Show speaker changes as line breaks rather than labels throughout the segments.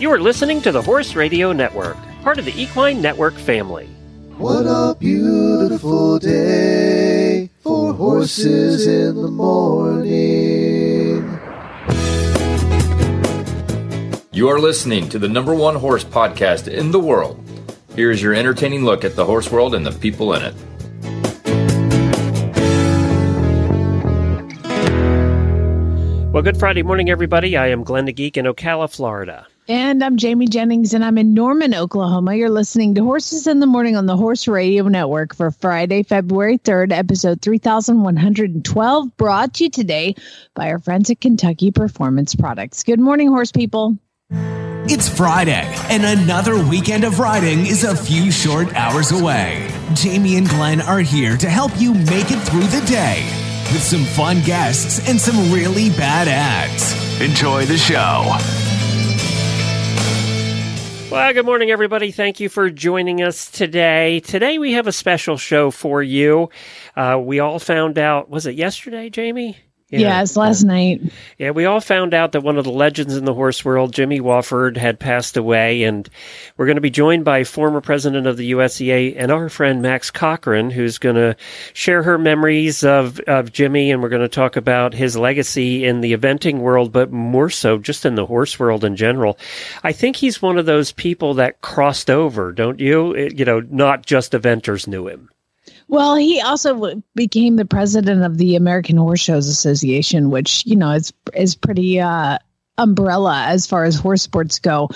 You are listening to the Horse Radio Network, part of the Equine Network family.
What a beautiful day for horses in the morning.
You are listening to the number one horse podcast in the world. Here is your entertaining look at the horse world and the people in it.
Well, good Friday morning, everybody. I am Glenn the Geek in Ocala, Florida.
And I'm Jamie Jennings, and I'm in Norman, Oklahoma. You're listening to Horses in the Morning on the Horse Radio Network for Friday, February 3rd, episode 3112, brought to you today by our friends at Kentucky Performance Products. Good morning, horse people.
It's Friday, and another weekend of riding is a few short hours away. Jamie and Glenn are here to help you make it through the day with some fun guests and some really bad ads. Enjoy the show.
Well, good morning, everybody. Thank you for joining us today. Today we have a special show for you. Uh, we all found out, was it yesterday, Jamie?
Yeah, yes, last night.
Yeah, we all found out that one of the legends in the horse world, Jimmy Wofford, had passed away, and we're going to be joined by former president of the USEA and our friend Max Corcoran, who's going to share her memories of, of Jimmy, and we're going to talk about his legacy in the eventing world, but more so just in the horse world in general. I think he's one of those people that crossed over, don't you? It, you know, not just eventers knew him.
Well, he also became the president of the American Horse Shows Association, which you know is is pretty uh, umbrella as far as horse sports go.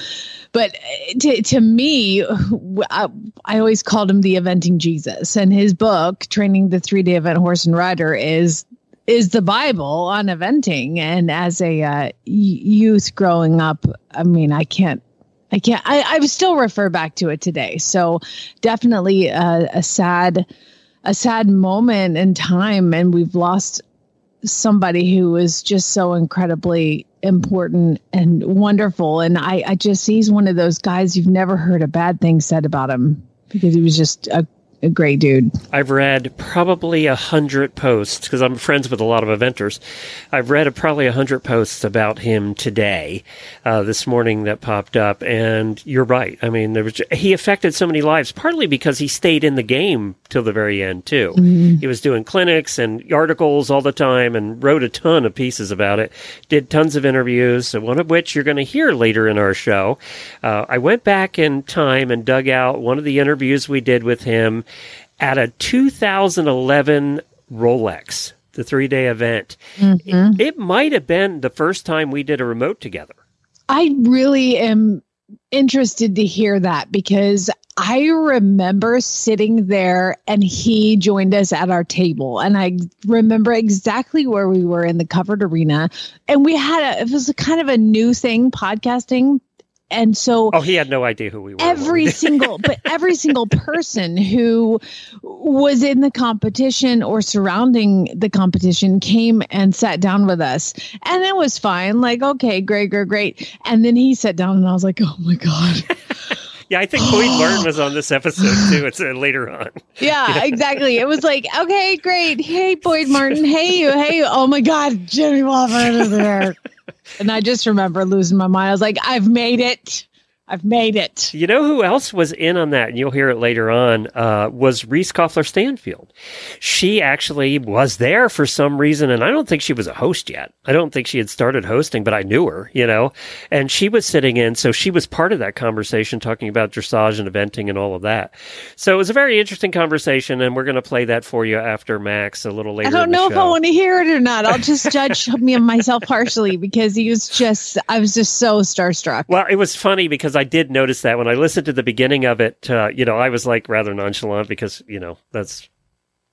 But uh, to, to me, I, I always called him the eventing Jesus, and his book, Training the Three Day Event Horse and Rider, is is the Bible on eventing. And as a uh, youth growing up, I mean, I can't I can't. I, I still refer back to it today. So definitely a, a sad a sad moment in time and we've lost somebody who was just so incredibly important and wonderful. And I, I just he's one of those guys you've never heard a bad thing said about him because he was just a a great dude.
I've read probably a hundred posts because I'm friends with a lot of eventers. I've read a, probably a hundred posts about him today, uh, this morning that popped up. And you're right. I mean, there was he affected so many lives, partly because he stayed in the game till the very end too. Mm-hmm. He was doing clinics and articles all the time and wrote a ton of pieces about it. Did tons of interviews, one of which you're going to hear later in our show. Uh, I went back in time and dug out one of the interviews we did with him at a 2011 Rolex, the three day event. Mm-hmm. It, it might have been the first time we did a remote together.
I really am interested to hear that because I remember sitting there and he joined us at our table. And I remember exactly where we were in the covered arena. And we had a, it was a kind of a new thing, podcasting and so
oh he had no idea who we were.
every single but every single person who was in the competition or surrounding the competition came and sat down with us. And it was fine. Like okay great great great. And then he sat down and i was like oh my god
Yeah, I think Boyd Martin was on this episode too. It's uh, later on.
Yeah, yeah, exactly. It was like, okay, great. Hey, Boyd Martin. Hey, you. Hey, you. oh my God, Jimmy Wofford is there. And I just remember losing my mind. I was like, I've made it. I've made it.
You know who else was in on that? And you'll hear it later on. Uh, was Reese Koffler Stanfield. She actually was there for some reason, and I don't think she was a host yet. I don't think she had started hosting, but I knew her, you know. And she was sitting in, so she was part of that conversation, talking about dressage and eventing and all of that. So it was a very interesting conversation, and we're going to play that for you after Max a little later.
I don't know if I want to hear it or not. I'll just judge me and myself harshly because he was just, I was just so starstruck.
Well, it was funny because because I did notice that when I listened to the beginning of it, uh, you know, I was like rather nonchalant because, you know, that's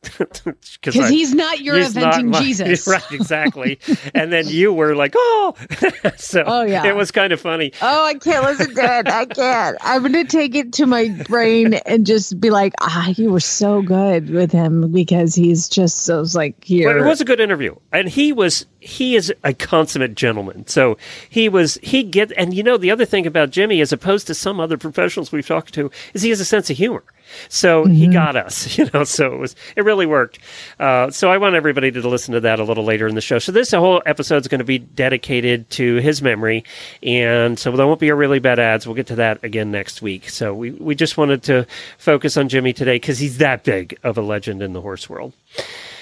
because he's not your eventing my, Jesus,
right? Exactly. and then you were like, "Oh, so oh yeah, it was kind of funny."
Oh, I can't listen to it. I can't. I'm going to take it to my brain and just be like, "Ah, you were so good with him because he's just so like here."
Well, it was a good interview, and he was he is a consummate gentleman. So he was he get and you know the other thing about Jimmy, as opposed to some other professionals we've talked to, is he has a sense of humor So he got us, you know. So it was it really worked. Uh, so I want everybody to listen to that a little later in the show. So this whole episode is going to be dedicated to his memory, and so there won't be a really bad ads. We'll get to that again next week. So we we just wanted to focus on Jimmy today because he's that big of a legend in the horse world.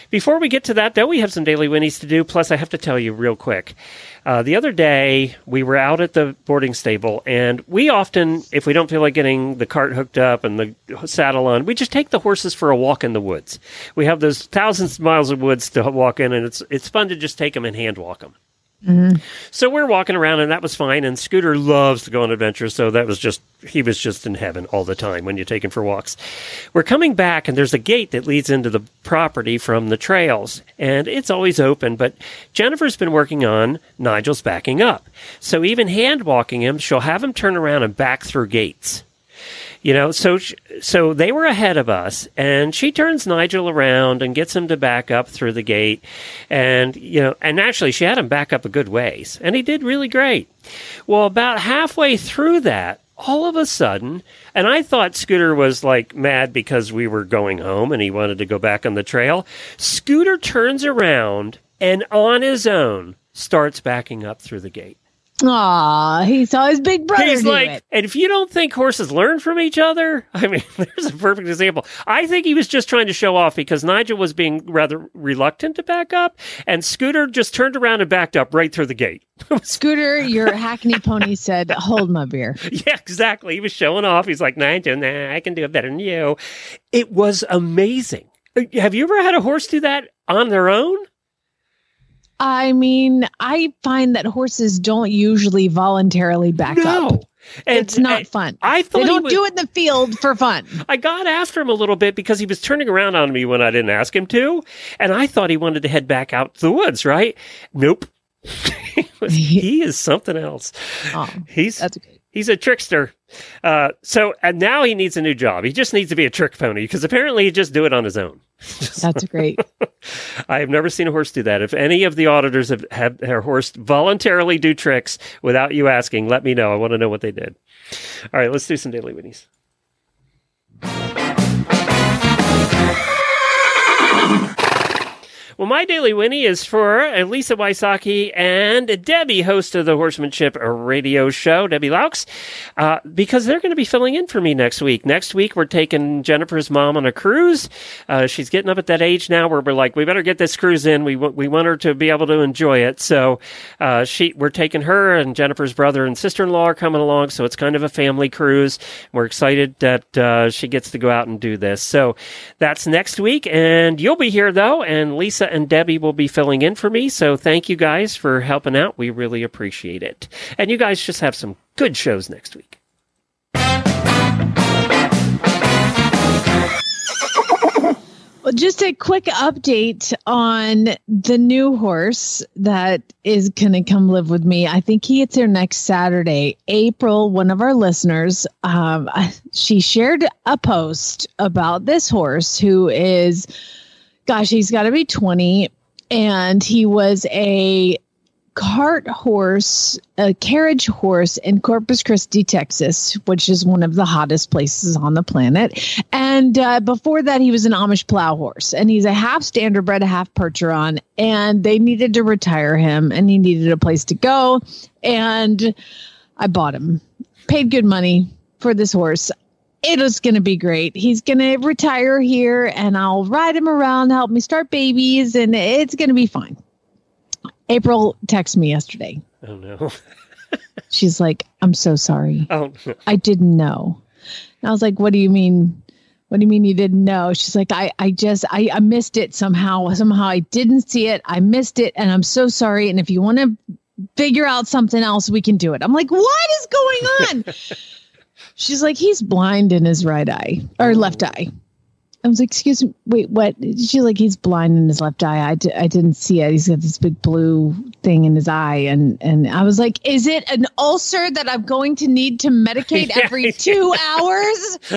Before we get to that, though, we have some daily winnies to do. Plus, I have to tell you real quick. Uh, the other day, we were out at the boarding stable, and we often, if we don't feel like getting the cart hooked up and the saddle on, we just take the horses for a walk in the woods. We have those thousands of miles of woods to walk in, and it's it's fun to just take them and hand walk them. Mm-hmm. So we're walking around, and that was fine. And Scooter loves to go on adventures, so that was just he was just in heaven all the time when you take him for walks. We're coming back, and there's a gate that leads into the property from the trails, and it's always open. But Jennifer's been working on Nigel's backing up, so even hand walking him, she'll have him turn around and back through gates. You know, so sh- so they were ahead of us, and she turns Nigel around and gets him to back up through the gate, and you know, and actually she had him back up a good ways, and he did really great. Well, about halfway through that, all of a sudden, and I thought Scooter was like mad because we were going home and he wanted to go back on the trail. Scooter turns around and on his own starts backing up through the gate.
Aw, he saw his big brother
He's
do
like,
it.
and if you don't think horses learn from each other, I mean, there's a perfect example. I think he was just trying to show off because Nigel was being rather reluctant to back up, and Scooter just turned around and backed up right through the gate.
Scooter, your hackney pony said, "Hold my beer."
yeah, exactly. He was showing off. He's like, Nigel, nah, I can do it better than you. It was amazing. Uh, Have you ever had a horse do that on their own?
I mean, I find that horses don't usually voluntarily back
no.
up.
And
it's not
I-
fun.
I thought
They don't
was-
do it in the field for fun.
I got after him a little bit because he was turning around on me when I didn't ask him to, and I thought he wanted to head back out to the woods. Right? Nope. he, is something else.
Oh,
He's
that's okay.
He's a trickster. Uh, so and now he needs a new job. He just needs to be a trick pony because apparently he just do it on his own.
That's great.
I have never seen a horse do that. If any of the auditors have had their horse voluntarily do tricks without you asking, let me know. I want to know what they did. All right, let's do some daily winnies. Well, my daily Winnie is for Lisa Wysocky and Debbie, host of the Horsemanship Radio Show, Debbie Laux, uh, because they're going to be filling in for me next week. Next week, we're taking Jennifer's mom on a cruise. Uh, she's getting up at that age now where we're like, we better get this cruise in. We w- we want her to be able to enjoy it. So, uh, she we're taking her and Jennifer's brother and sister in law are coming along. So it's kind of a family cruise. We're excited that uh, she gets to go out and do this. So that's next week, and you'll be here though, and Lisa and Debbie will be filling in for me. So thank you guys for helping out. We really appreciate it. And you guys just have some good shows next week.
Well, just a quick update on the new horse that is going to come live with me. I think he gets there next Saturday. April, one of our listeners, um, she shared a post about this horse who is, gosh, he's got to be 20. And he was a cart horse, a carriage horse in Corpus Christi, Texas, which is one of the hottest places on the planet. And uh, before that, he was an Amish plow horse, and he's a half standardbred, a half percheron. And they needed to retire him, and he needed a place to go. And I bought him, paid good money for this horse. It was going to be great. He's going to retire here, and I'll ride him around, help me start babies, and it's going to be fine. April texted me yesterday.
Oh no.
She's like, I'm so sorry.
Oh no.
I didn't know. And I was like, What do you mean? What do you mean you didn't know? She's like, I, I just I, I missed it somehow. Somehow I didn't see it. I missed it and I'm so sorry. And if you want to figure out something else, we can do it. I'm like, what is going on? She's like, he's blind in his right eye or left eye. I was like, excuse me, wait, what? She's like, he's blind in his left eye. I, d- I didn't see it. He's got this big blue thing in his eye. And, and I was like, is it an ulcer that I'm going to need to medicate every two hours?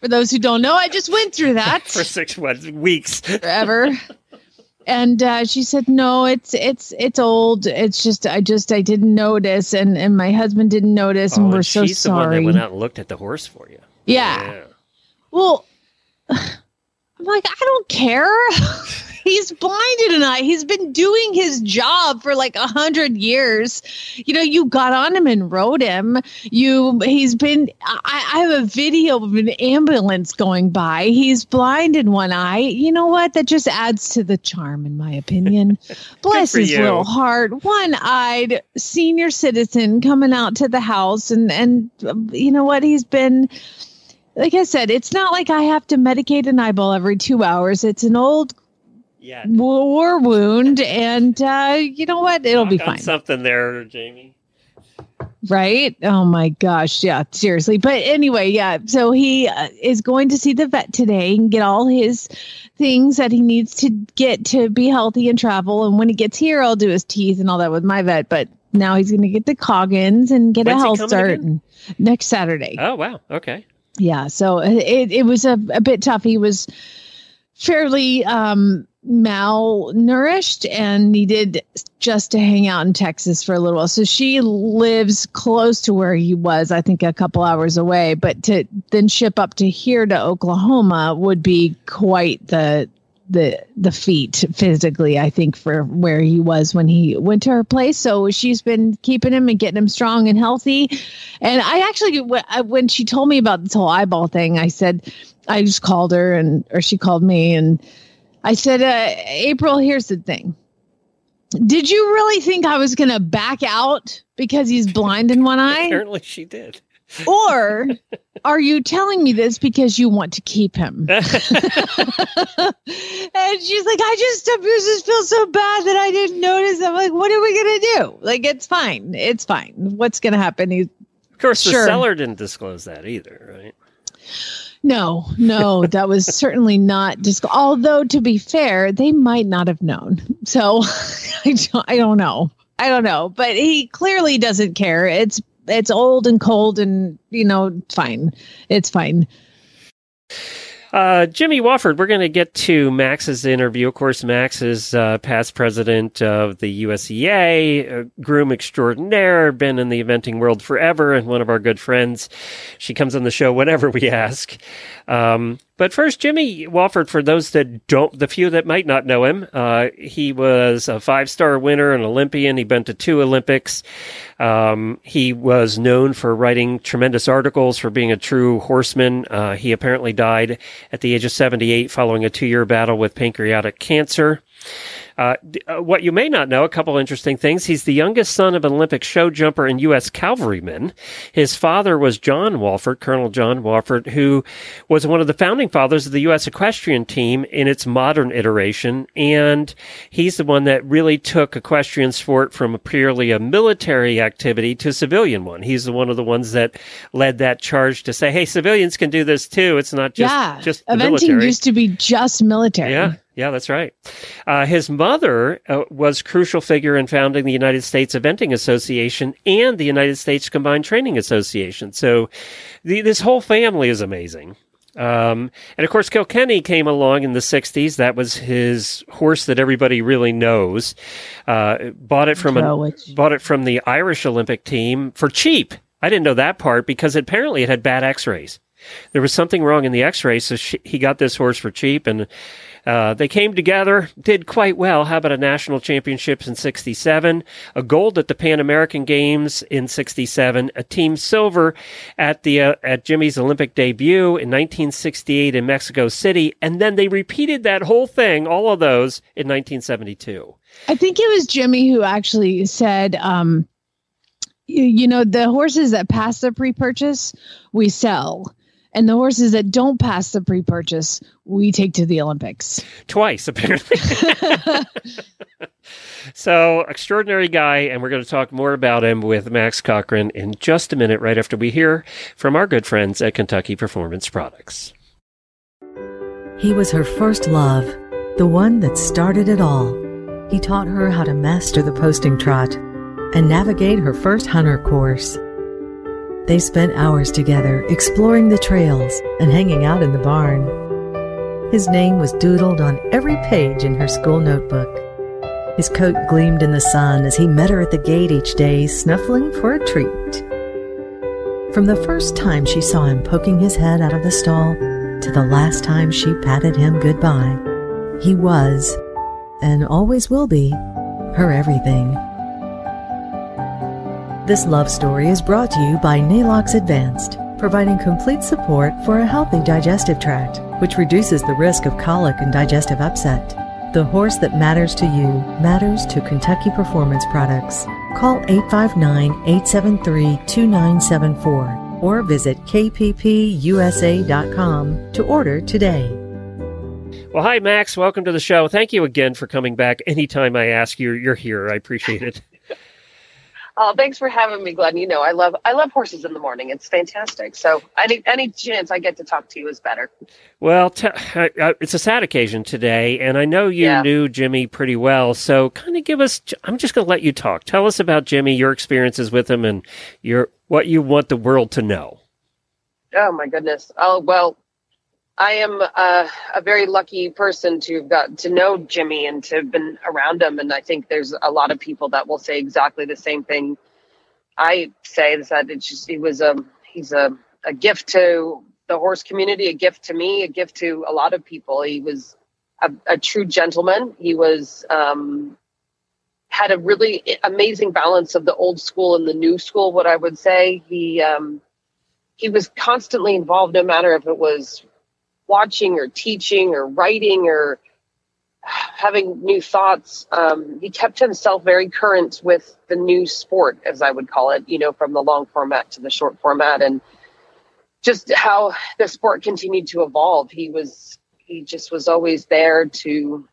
For those who don't know, I just went through that
For six what, weeks.
forever. And uh, she said, "No, it's it's it's old. It's just I just I didn't notice, and and my husband didn't notice, and
Oh,
we're
and
so
she's the one
sorry."
that went out and looked at the horse for you.
Yeah. Well, I'm like, I don't care. he's blinded and eye. He's been doing his job for like a hundred years. You know, you got on him and rode him. You, he's been. I, I have a video of an ambulance going by. He's blind in one eye. You know what? That just adds to the charm, in my opinion. Bless his
you.
little heart. One-eyed senior citizen coming out to the house, and and you know what? He's been like I said, it's not like I have to medicate an eyeball every two hours. It's an old
Yeah.
war wound, and uh, you know what? It'll be
Knock on
fine,
Something there, Jamie.
right? Oh my gosh, yeah, seriously. But anyway, yeah. So he uh, is going to see the vet today and get all his things that he needs to get to be healthy and travel. And when he gets here, I'll do his teeth and all that with my vet. But now he's going to get the Coggins and get
When's
a health start and next Saturday.
Oh wow. Okay.
yeah so it, it was a, a bit tough he was fairly um malnourished and needed just to hang out in texas for a little while. So she lives close to where he was i think a couple hours away but to then ship up to here to oklahoma would be quite the the the feat physically i think for where he was when he went to her place. So she's been keeping him and getting him strong and healthy. And i actually when she told me about this whole eyeball thing i said i just called her and or she called me and i said uh, april here's the thing did you really think i was going to back out because he's blind in one eye
Apparently she did.
or are you telling me this because you want to keep him and she's like, I just just feel so bad that I didn't notice. I'm like, what are we gonna do? Like, it's fine. It's fine. What's gonna happen? He,
Of course, the seller didn't disclose that either, right?
No, no, that was certainly not just. Although to be fair, they might not have known. So I don't, I don't know. I don't know. But he clearly doesn't care. It's it's old and cold and you know fine. It's fine.
Uh, Jimmy Wofford, we're going to get to Max's interview. Of course, Max is uh, past president of the USEA, groom extraordinaire, been in the eventing world forever, and one of our good friends. She comes on the show whenever we ask. Um, but first, Jimmy Wofford, for those that don't, the few that might not know him, uh, he was a five star winner, an Olympian. He'd been to two Olympics. Um, he was known for writing tremendous articles, for being a true horseman. Uh, he apparently died at the age of 78 following a two year battle with pancreatic cancer. Uh, uh, what you may not know, a couple interesting things. He's the youngest son of an Olympic show jumper and U.S. cavalryman. His father was John Wofford, Colonel John Wofford, who was one of the founding fathers of the U.S. equestrian team in its modern iteration. And he's the one that really took equestrian sport from a purely a military activity to a civilian one. He's the one of the ones that led that charge to say, hey, civilians can do this too. It's not just,
yeah,
just
eventing
military.
used to be just military.
Yeah, yeah, that's right. Uh, his mother uh, was crucial figure in founding the United States Eventing Association and the United States Combined Training Association. So, the, this whole family is amazing. Um, and of course, Kilkenny came along in the '60s. That was his horse that everybody really knows. Uh, bought it from a, bought it from the Irish Olympic team for cheap. I didn't know that part because apparently it had bad X-rays. There was something wrong in the X-rays, so she, he got this horse for cheap, and uh, they came together, did quite well. How about a national championships in '67, a gold at the Pan American Games in '67, a team silver at the uh, at Jimmy's Olympic debut in 1968 in Mexico City, and then they repeated that whole thing, all of those, in 1972.
I think it was Jimmy who actually said, um, you, know, the horses that pass the pre purchase, we sell. And the horses that don't pass the pre purchase, we take to the Olympics.
twice apparently. so extraordinary guy, and we're going to talk more about him with Max Corcoran in just a minute, right after we hear from our good friends at Kentucky Performance Products.
He was her first love, the one that started it all. He taught her how to master the posting trot and navigate her first hunter course. They spent hours together exploring the trails and hanging out in the barn. His name was doodled on every page in her school notebook. His coat gleamed in the sun as he met her at the gate each day, snuffling for a treat. From the first time she saw him poking his head out of the stall to the last time she patted him goodbye, he was, and always will be, her everything. This love story is brought to you by Neigh-Lox Advanced, providing complete support for a healthy digestive tract, which reduces the risk of colic and digestive upset. The horse that matters to you matters to Kentucky Performance Products. Call 859 873 2974 or visit kppusa.com to order today.
Well, hi, Max. Welcome to the show. Thank you again for coming back. Anytime I ask you, you're here. I appreciate it.
Oh, thanks for having me, Glenn. You know, I love I love horses in the morning. It's fantastic. So any any chance I get to talk to you is better.
Well, t- it's a sad occasion today, and I know you
Yeah.
knew Jimmy pretty well. So, kind of give us. I'm just going to let you talk. Tell us about Jimmy, your experiences with him, and your what you want the world to know.
Oh my goodness. Oh well, I am uh, a very lucky person to have got to know Jimmy and to have been around him. And I think there's a lot of people that will say exactly the same thing. I say is that it's just he was a he's a a gift to the horse community, a gift to me, a gift to a lot of people. He was a, a true gentleman. He was um, had a really amazing balance of the old school and the new school. What I would say he. Um, he was constantly involved no matter if it was watching or teaching or writing or having new thoughts um, he kept himself very current with the new sport as i would call it you know from the long format to the short format and just how the sport continued to evolve he was he just was always there to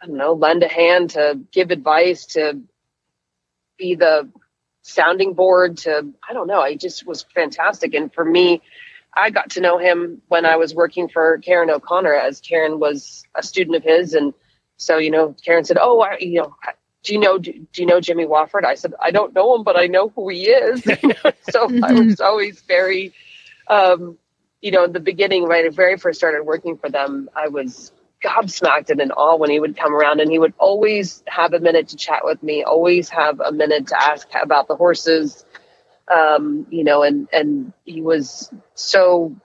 i don't know lend a hand to give advice to be the sounding board to I don't know. I just was fantastic. And for me, I got to know him when I was working for Karen O'Connor as Karen was a student of his. And so, you know, Karen said, Oh, I, you know, do you know, do, do you know Jimmy Wofford? I said, I don't know him, but I know who he is. You know, so I was always very, um, you know, in the beginning, right, I very first started working for them, I was gobsmacked and in awe when he would come around and he would always have a minute to chat with me, always have a minute to ask about the horses. Um, you know, and and he was so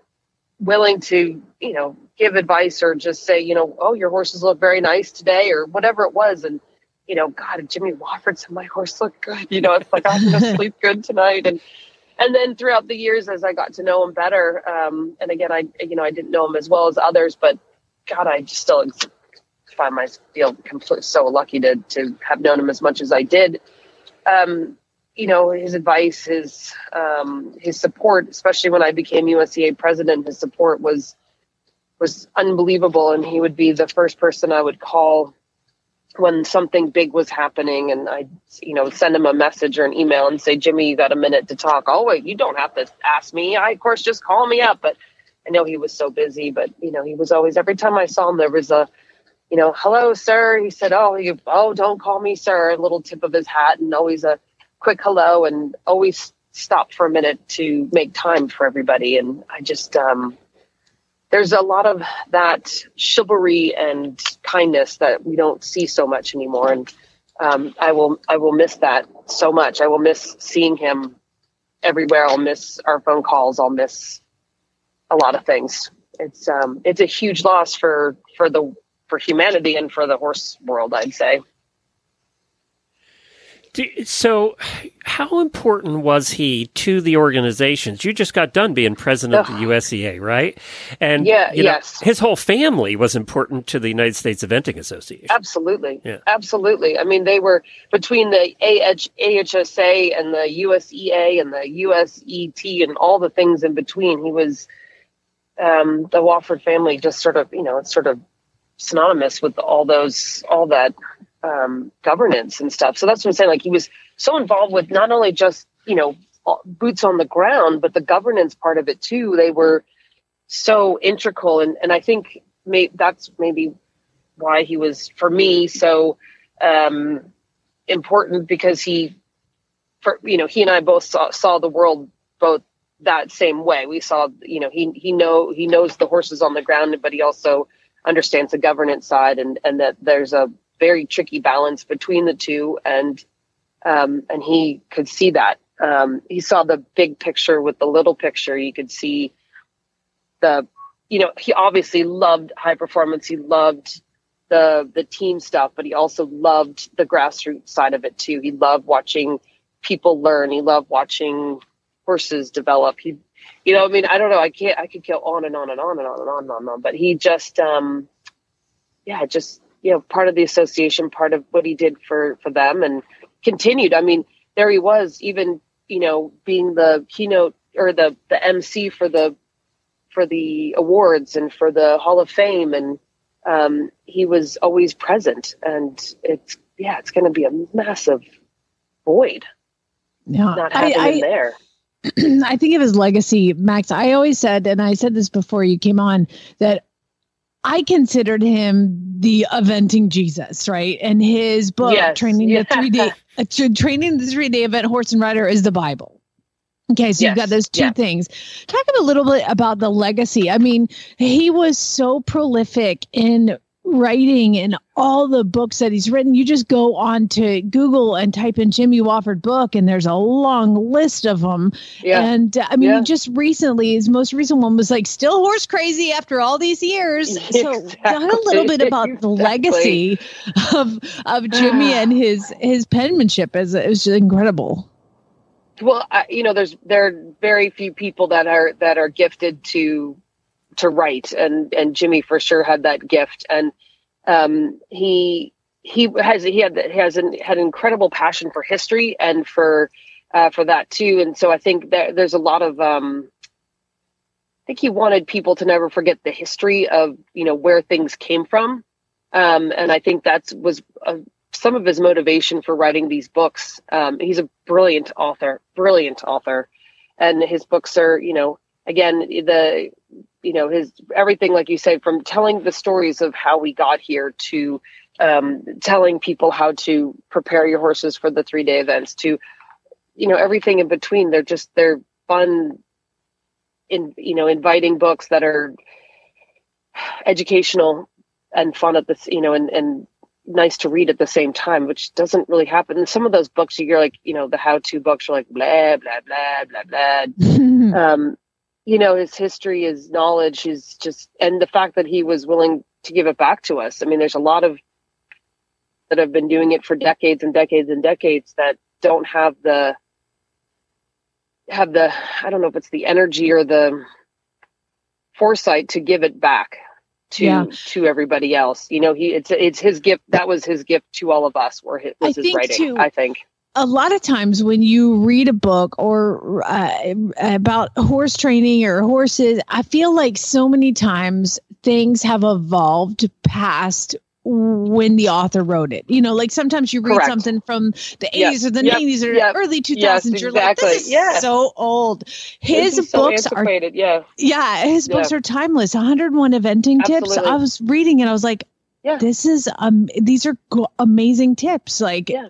willing to, you know, give advice or just say, you know, oh, your horses look very nice today or whatever it was. And, you know, God, Jimmy Wofford said my horse looked good. You know, it's like I'm gonna sleep good tonight. And and then throughout the years as I got to know him better, um, and again I you know, I didn't know him as well as others, but God, I just still find myself feel completely so lucky to to have known him as much as I did. Um, you know, his advice, his um, his support, especially when I became USEA president, his support was was unbelievable, and he would be the first person I would call when something big was happening, and I, you know, send him a message or an email and say, "Jimmy, you got a minute to talk?" Oh wait, you don't have to ask me. I, of course, just call me up, but I know he was so busy, but you know, he was always every time I saw him, there was a, you know, hello, sir. He said, oh, you, oh, don't call me sir. A little tip of his hat, and always a quick hello, and always stop for a minute to make time for everybody. And I just, um, there's a lot of that chivalry and kindness that we don't see so much anymore, and um, I will, I will miss that so much. I will miss seeing him everywhere. I'll miss our phone calls. I'll miss a lot of things. It's um it's a huge loss for for the for humanity and for the horse world, I'd say.
So, how important was he to the organizations? You just got done being president of the USEA, right? And
Yeah,
you know,
yes.
his whole family was important to the United States Eventing Association.
Absolutely.
Yeah.
Absolutely. I mean, they were between the AH, AHSA and the USEA and the USET and all the things in between. He was um, the Wofford family just sort of, you know, it's sort of synonymous with all those, all that um, governance and stuff. So that's what I'm saying. Like he was so involved with not only just, you know, boots on the ground, but the governance part of it too. They were so integral. And, and I think may, that's maybe why he was, for me, so um, important because he, for, you know, he and I both saw, saw the world both that same way. We saw, you know, he, he know, he knows the horses on the ground, but he also understands the governance side and, and that there's a very tricky balance between the two. And, um, and he could see that. um, he saw the big picture with the little picture. You could see the, you know, he obviously loved high performance. He loved the the team stuff, but he also loved the grassroots side of it too. He loved watching people learn. He loved watching horses develop. He, you know, I mean, I don't know. I can't. I could go on and on and on and on and on and on. And on but he just, um, yeah, just you know, part of the association, part of what he did for for them, and continued. I mean, there he was, even you know, being the keynote or the the MC for the for the awards and for the Hall of Fame, and um, he was always present. And it's yeah, it's going to be a massive void.
Yeah,
not having
I,
him there.
I think of his legacy, Max. I always said, and I said this before you came on, that I considered him the eventing Jesus, right? And his book,
Yes,
training
yeah.
the three day, uh, training the three day event horse and rider, is the Bible. Okay, so you've got those two
yeah.
things. Talk a little bit about the legacy. I mean, he was so prolific in writing and all the books that he's written. You just go on to Google and type in Jimmy Wofford book, and there's a long list of them.
Yeah.
And uh, I mean,
Yeah.
just recently, his most recent one was like still horse crazy after all these years. So talk a little bit about the legacy of of Jimmy and his his penmanship as it was just incredible.
well I, you know there's there are very few people that are that are gifted to to write and and jimmy for sure had that gift. And um he he has he had he has an had incredible passion for history and for uh for that too. And so i think that there's a lot of um i think he wanted people to never forget the history of you know where things came from. Um and i think that's was a, some of his motivation for writing these books. Um, he's a brilliant author, brilliant author, and his books are, you know, again the, you know, his everything like you say, from telling the stories of how we got here to um, telling people how to prepare your horses for the three day events to, you know, everything in between. They're just they're fun, in you know, inviting books that are educational and fun at this, you know, and and nice to read at the same time, which doesn't really happen. And some of those books, you're like, you know, the how-to books are like blah blah blah blah blah. um, you know, his history, his knowledge, his just, and the fact that he was willing to give it back to us. I mean, there's a lot of that have been doing it for decades and decades and decades that don't have the have the I don't know if it's the energy or the foresight to give it back to
Yeah.
to everybody else. You know, he it's it's his gift. That was his gift to all of us. Were his, was
I
his writing.
too,
I think.
A lot of times when you read a book or uh, about horse training or horses, I feel like so many times things have evolved past when the author wrote it. You know, like sometimes you read
Correct.
something from the 80s
Yes.
or the
Yep.
90s or
Yep.
early 2000s.
Yes,
You're like, this is
Yeah.
so old. His
is so
books are,
antiquated. Yeah.
yeah, his books are timeless. 101 eventing tips. I was reading and I was like,
Yeah.
this is, um, these are amazing tips. Like,
Yeah.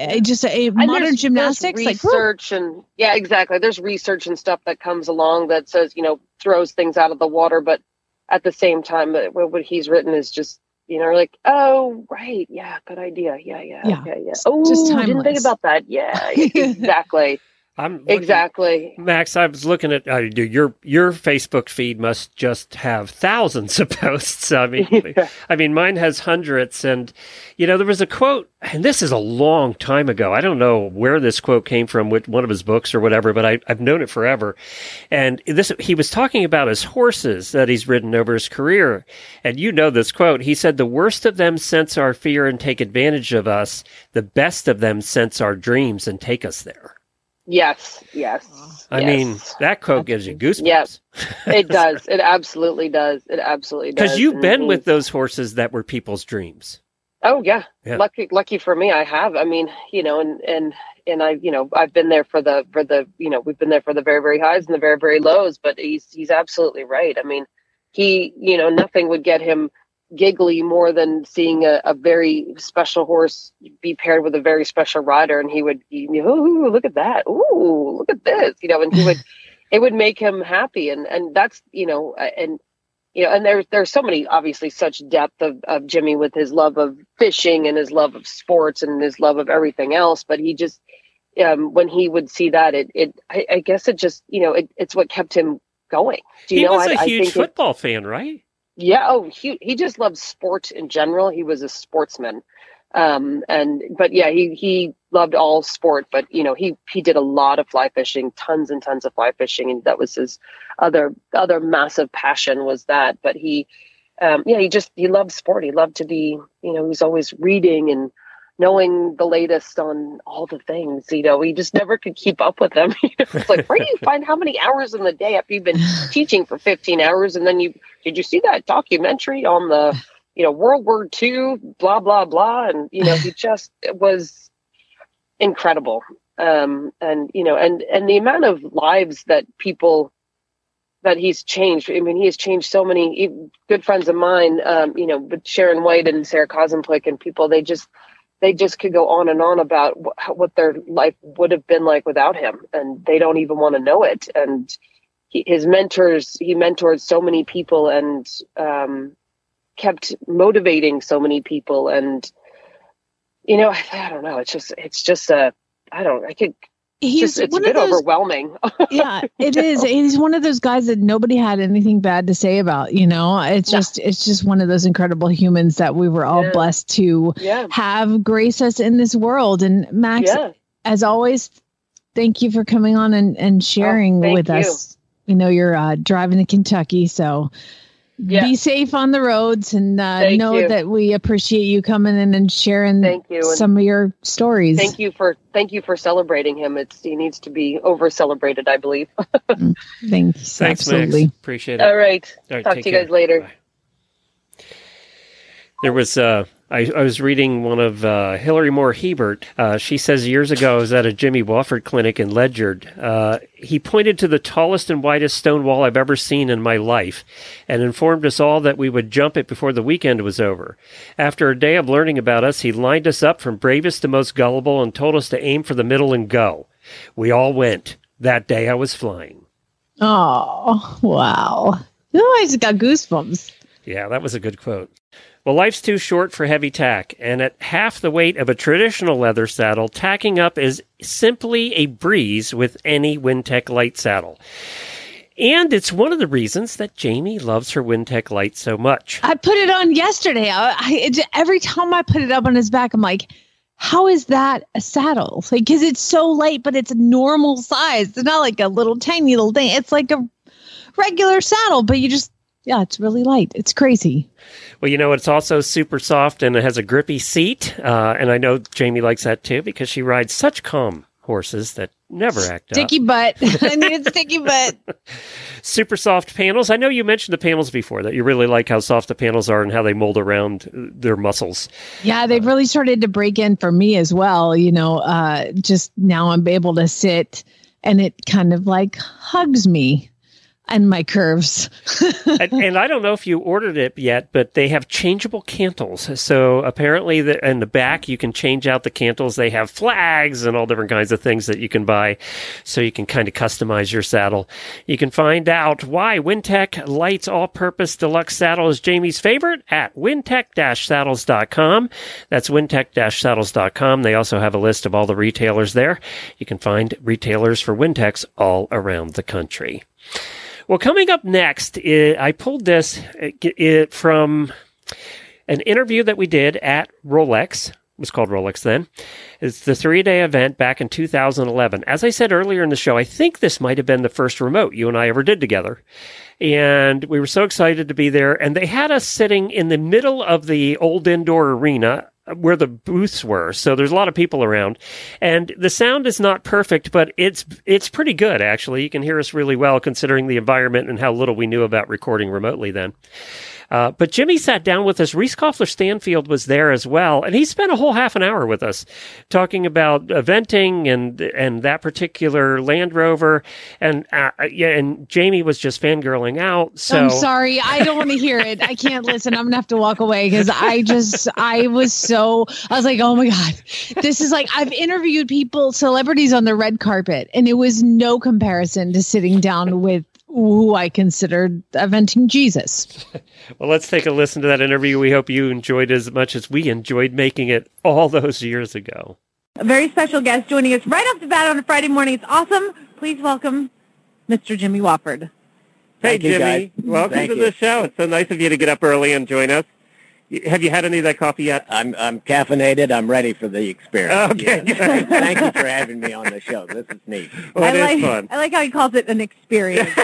Uh, just a, modern gymnastics. like,
research and yeah, exactly. There's research and stuff that comes along that says you know throws things out of the water, but at the same time, uh, what what he's written is just you know like oh right yeah good idea yeah yeah
Yeah.
yeah yeah oh
just
didn't think about that yeah exactly
I'm
exactly
Max, I was looking at uh, your your Facebook feed must just have thousands of posts. I mean, I mean, mine has hundreds, and you know, there was a quote, and this is a long time ago. I don't know where this quote came from, with one of his books or whatever, but I, I've known it forever. And this, he was talking about his horses that he's ridden over his career, and you know this quote. He said, "The worst of them sense our fear and take advantage of us. The best of them sense our dreams and take us there."
Yes yes
I
yes.
mean, that quote gives you goosebumps.
Yes. it does it absolutely does it absolutely does
Because you've
And
been
he-
with those horses that were people's dreams.
Oh yeah.
Yeah.
Lucky lucky for me I have. I mean, you know, and and and I, you know, I've been there for the for the, you know, we've been there for the very very highs and the very very lows, but he's he's absolutely right. I mean, he, you know, nothing would get him giggly more than seeing a, a very special horse be paired with a very special rider and he would ooh, look at that. Ooh, look at this, you know, and he would it would make him happy and and that's, you know, uh, and you know, and there's there's so many obviously such depth of, of Jimmy with his love of fishing and his love of sports and his love of everything else, but he just um, when he would see that, it, it I, I guess it just, you know, it, it's what kept him going. Do you
he
know?
was
I-
a
I
huge
it-
football fan, right?
Yeah. Oh, he he just loved sport in general. He was a sportsman, um, and but yeah, he he loved all sport. But you know, he he did a lot of fly fishing, tons and tons of fly fishing, and that was his other other massive passion was that. But he, um, yeah, he just he loved sport. He loved to be, you know, he was always reading and knowing the latest on all the things. You know, he just never could keep up with them. it's like, where do you find how many hours in the day after you've been teaching for 15 hours and then you did you see that documentary on the you know World War II, blah blah blah, and you know he just it was incredible. Um, and you know, and and the amount of lives that people that he's changed. I mean, he has changed so many good friends of mine. Um, you know, with Sharon White and Sara Kozumplik and people, they just they just could go on and on about wh- what their life would have been like without him, and they don't even want to know it. And he, his mentors, he mentored so many people and um, kept motivating so many people. And you know, I, I don't know. It's just, it's just a, I don't, I could.
He's
just, it's a
one
bit
of those
overwhelming.
yeah, it is. He's one of those guys that nobody had anything bad to say about. You know, it's just it's just one of those incredible humans that we were all
Yeah.
blessed to
yeah,
have grace us in this world. And Max, as always, thank you for coming on and and sharing
Oh,
with
you.
us. We know you're uh, driving to Kentucky, so
Yeah.
be safe on the roads and uh, know
you.
that we appreciate you coming in and sharing
Thank you. And
some of your stories.
thank you for thank you for celebrating him. It's he needs to be over celebrated, I believe.
Thanks,
Thanks,
absolutely.
Max. Appreciate it.
All right.
All right,
Talk
take
to you guys later.
Bye. There was, uh, I, I was reading one of uh, Hillary Moore Hebert. Uh, she says years ago, I was at a Jimmy Wofford clinic in Ledyard. Uh, he pointed to the tallest and widest stone wall I've ever seen in my life and informed us all that we would jump it before the weekend was over. After a day of learning about us, he lined us up from bravest to most gullible and told us to aim for the middle and go. We all went. That day I was flying.
Oh, wow. Oh, I just got goosebumps.
Yeah, that was a good quote. Well, life's too short for heavy tack, and at half the weight of a traditional leather saddle, tacking up is simply a breeze with any Wintec light saddle. And it's one of the reasons that Jamie loves her Wintec light so much.
I put it on yesterday. I, I it, every time I put it up on his back, I'm like, how is that a saddle? Like, because it's so light, but it's a normal size. It's not like a little tiny little thing. It's like a regular saddle, but you just, yeah, it's really light. It's crazy.
Well, you know, it's also super soft and it has a grippy seat. Uh, and I know Jamie likes that too because she rides such calm horses that never act up.
Sticky butt. I need a sticky butt.
super soft panels. I know you mentioned the panels before that you really like how soft the panels are and how they mold around uh, their muscles.
Yeah, they've really started to break in for me as well. You know, uh, just now I'm able to sit and it kind of like hugs me and my curves.
and, and I don't know if you ordered it yet, but they have changeable cantles. So apparently, the, in the back, you can change out the cantles. They have flags and all different kinds of things that you can buy, so you can kind of customize your saddle. You can find out why Wintec Lights All-Purpose Deluxe Saddle is Jamie's favorite at wintec-saddles.com. That's wintec-saddles.com. They also have a list of all the retailers there. You can find retailers for Wintecs all around the country. Well, coming up next, i I pulled this uh, it from an interview that we did at Rolex. It was called Rolex then. It's the three day event back in 2011. As I said earlier in the show, I think this might have been the first remote you and I ever did together. And we were so excited to be there. And they had us sitting in the middle of the old indoor arena where the booths were. So there's a lot of people around. And the sound is not perfect, but it's it's pretty good actually. You can hear us really well considering the environment and how little we knew about recording remotely then. Uh, but Jimmy sat down with us. Reese Koffler Stanfield was there as well, and he spent a whole half an hour with us talking about eventing and and that particular Land Rover. And uh, yeah, and Jamie was just fangirling out. So
I'm sorry. I don't want to hear it. I can't listen. I'm gonna have to walk away because I just I was so I was like, oh my god, this is like I've interviewed people, celebrities on the red carpet, and it was no comparison to sitting down with who I considered eventing Jesus.
Well, let's take a listen to that interview. We hope you enjoyed as much as we enjoyed making it all those years ago.
a very special guest joining us right off the bat on a Friday morning. It's awesome. Please welcome Mr. Jimmy Wofford.
Hey,
Thank you,
Jimmy.
guys.
Welcome
Thank
to
you.
the show. It's so nice of you to get up early and join us. Y- Have you had any of that coffee yet?
I'm I'm caffeinated. I'm ready for the experience.
Okay,
Yes.
good.
Thank you for having me on the show. This is neat.
Well, it
I
is
like
fun.
I like how he calls it an experience.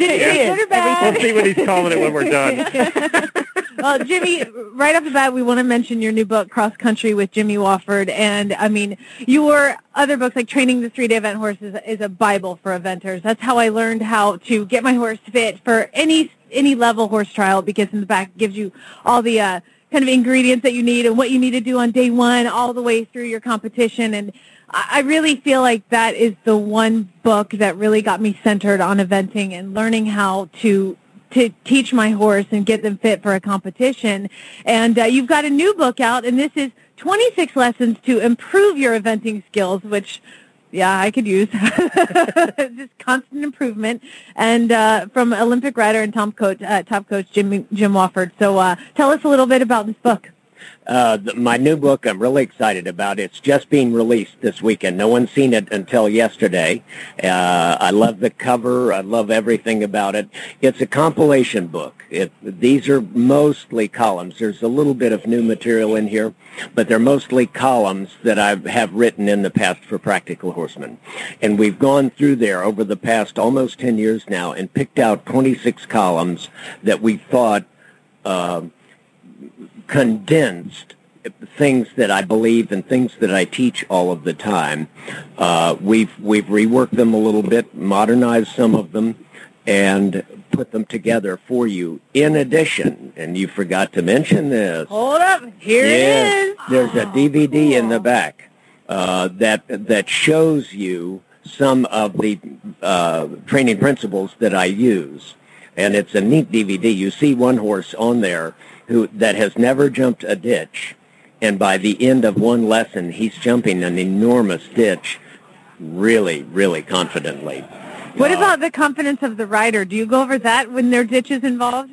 It
is. Good or bad?
We'll see what he's calling it when we're done.
well, Jimmy, right off the bat, we want to mention your new book, Cross Country with Jimmy Wofford. And, I mean, your other books, like Training the Three-Day Event Horse, is, is a Bible for eventers. That's how I learned how to get my horse fit for any any level horse trial because in the back it gives you all the uh, kind of ingredients that you need and what you need to do on day one all the way through your competition. And I really feel like that is the one book that really got me centered on eventing and learning how to to teach my horse and get them fit for a competition. And uh, you've got a new book out, and this is 26 lessons to improve your eventing skills, which, yeah, I could use. Just constant improvement. And uh, from Olympic rider and top coach, uh, top coach Jim Jim Wofford. So uh, tell us a little bit about this book.
Uh, my new book I'm really excited about. It's just being released this weekend. No one's seen it until yesterday. Uh, I love the cover. I love everything about it. It's a compilation book. It, these are mostly columns. There's a little bit of new material in here, but they're mostly columns that I have written in the past for Practical Horseman. And we've gone through there over the past almost 10 years now and picked out 26 columns that we thought uh, condensed things that I believe and things that I teach all of the time. Uh, we've we've reworked them a little bit, modernized some of them, and put them together for you. In addition, and you forgot to mention this.
Hold up. Here
Yes,
it is.
There's a DVD in the back uh, that that shows you some of the uh, training principles that I use, and it's a neat DVD. You see one horse on there who that has never jumped a ditch, and by the end of one lesson, he's jumping an enormous ditch, really, really confidently.
What about the confidence of the rider? Do you go over that when there are ditches involved?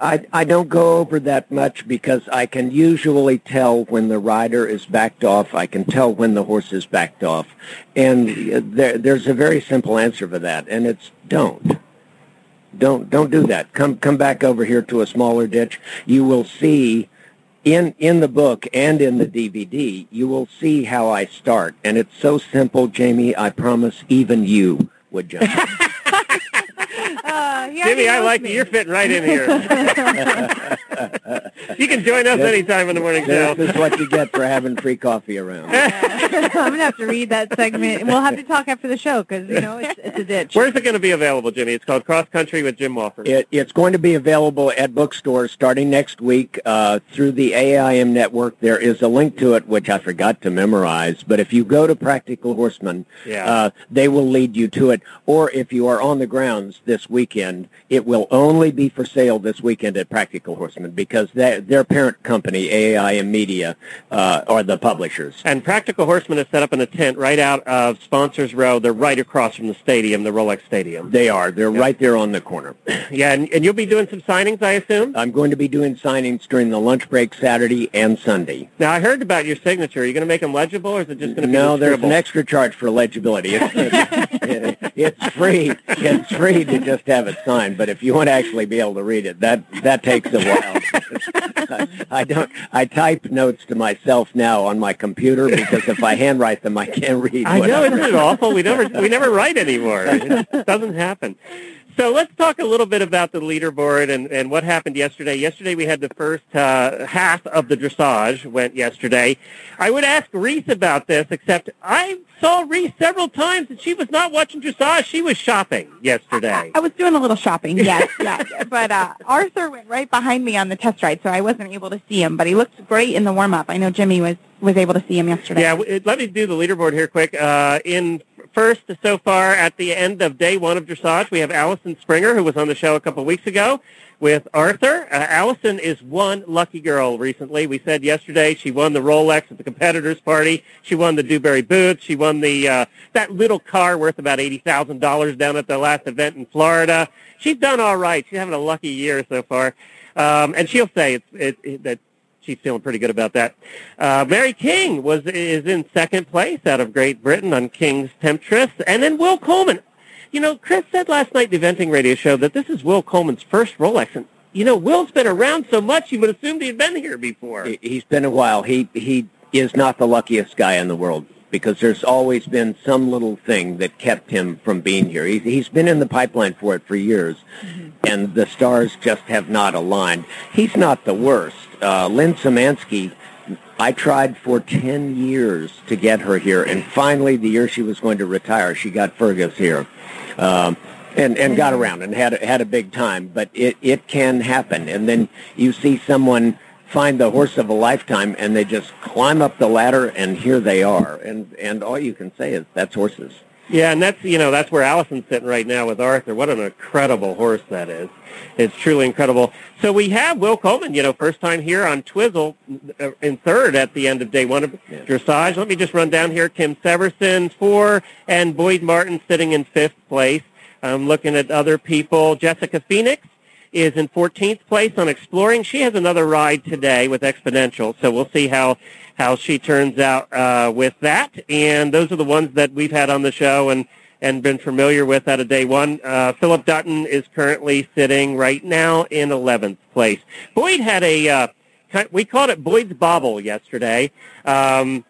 I, I don't go over that much because I can usually tell when the rider is backed off. I can tell when the horse is backed off. And uh, there, there's a very simple answer for that, and it's don't. Don't don't do that. Come come back over here to a smaller ditch. You will see in in the book and in the DVD, you will see how I start. And it's so simple, Jamie, I promise even you would jump.
Uh, he already
Jimmy, I like
me.
you. You're fitting right in here. you can join us anytime in the morning show.
this is what you get for having free coffee around.
I'm gonna have to read that segment. We'll have to talk after the show because you know it's, it's a ditch.
Where's it going to be available, Jimmy? It's called Cross Country with Jim Wofford.
It, it's going to be available at bookstores starting next week uh, through the AIM network. There is a link to it, which I forgot to memorize. But if you go to Practical Horseman,
Yeah.
uh, they will lead you to it. Or if you are on the grounds this weekend, it will only be for sale this weekend at Practical Horseman because their, their parent company, AIM Media, uh, are the publishers.
And Practical Horseman is set up in a tent right out of Sponsors Row. They're right across from the stadium, the Rolex Stadium.
They are. They're right there on the corner.
Yeah, and, and you'll be doing some signings, I assume?
I'm going to be doing signings during the lunch break Saturday and Sunday.
Now, I heard about your signature. Are you going to make them legible, or is it just going to be
No, there's an extra charge for legibility. It's, it's, it's free. It's free to just have it signed, but if you want to actually be able to read it, that that takes a while. I don't. I type notes to myself now on my computer because if I handwrite them, I can't read.
I know, isn't it awful? We never we never write anymore. It doesn't happen. So let's talk a little bit about the leaderboard and, and what happened yesterday. Yesterday we had the first uh, half of the dressage went yesterday. I would ask Reese about this, except I saw Reese several times and she was not watching dressage. She was shopping yesterday.
I was doing a little shopping, yes, yes. But uh, Arthur went right behind me on the test ride, so I wasn't able to see him. But he looked great in the warm up. I know Jimmy was was able to see him yesterday.
Yeah, w- let me do the leaderboard here quick. Uh, in first so far at the end of day one of dressage, we have Allison Springer, who was on the show a couple of weeks ago with Arthur. Uh, Allison is one lucky girl recently. We said yesterday she won the Rolex at the competitors party. She won the Dubarry Booth. She won the uh, that little car worth about eighty thousand dollars down at the last event in Florida. She's done all right. She's having a lucky year so far, um, and she'll say it's it, it, that she's feeling pretty good about that. Uh, Mary King was is in second place out of Great Britain on King's Temptress, and then Will Coleman. You know, Chris said last night the eventing radio show that this is Will Coleman's first Rolex, and you know, Will's been around so much you would assume he'd been here before.
He's been a while. He he is not the luckiest guy in the world because there's always been some little thing that kept him from being here. He's, he's been in the pipeline for it for years, and the stars just have not aligned. He's not the worst. Uh, Lynn Symansky, I tried for 10 years to get her here, and finally, the year she was going to retire, she got Fergus here. Um, and, and got around and had a, had a big time, but it, it can happen. And then you see someone find the horse of a lifetime, and they just climb up the ladder, and here they are. And and all you can say is that's horses.
Yeah, and that's you know that's where Allison's sitting right now with Arthur. What an incredible horse that is! It's truly incredible. So we have Will Coleman, you know, first time here on Twizzle uh, in third at the end of day one of dressage. Let me just run down here. Kim Severson four, and Boyd Martin sitting in fifth place. I'm looking at other people. Jessica Phoenix is in 14th place on exploring. She has another ride today with Exponential, so we'll see how how she turns out uh, with that. And those are the ones that we've had on the show and and been familiar with out of day one. Uh, Phillip Dutton is currently sitting right now in 11th place. Boyd had a uh, we called it Boyd's bobble yesterday. Um,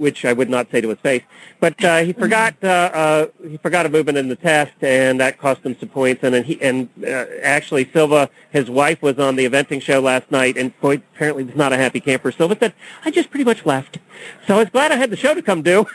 which I would not say to his face. But uh, he forgot uh, uh, he forgot a movement in the test, and that cost him some points. And then he and uh, actually Silva, his wife, was on the eventing show last night, and Boyd apparently was not a happy camper. Silva said, "I just pretty much left." So I was glad I had the show to come do.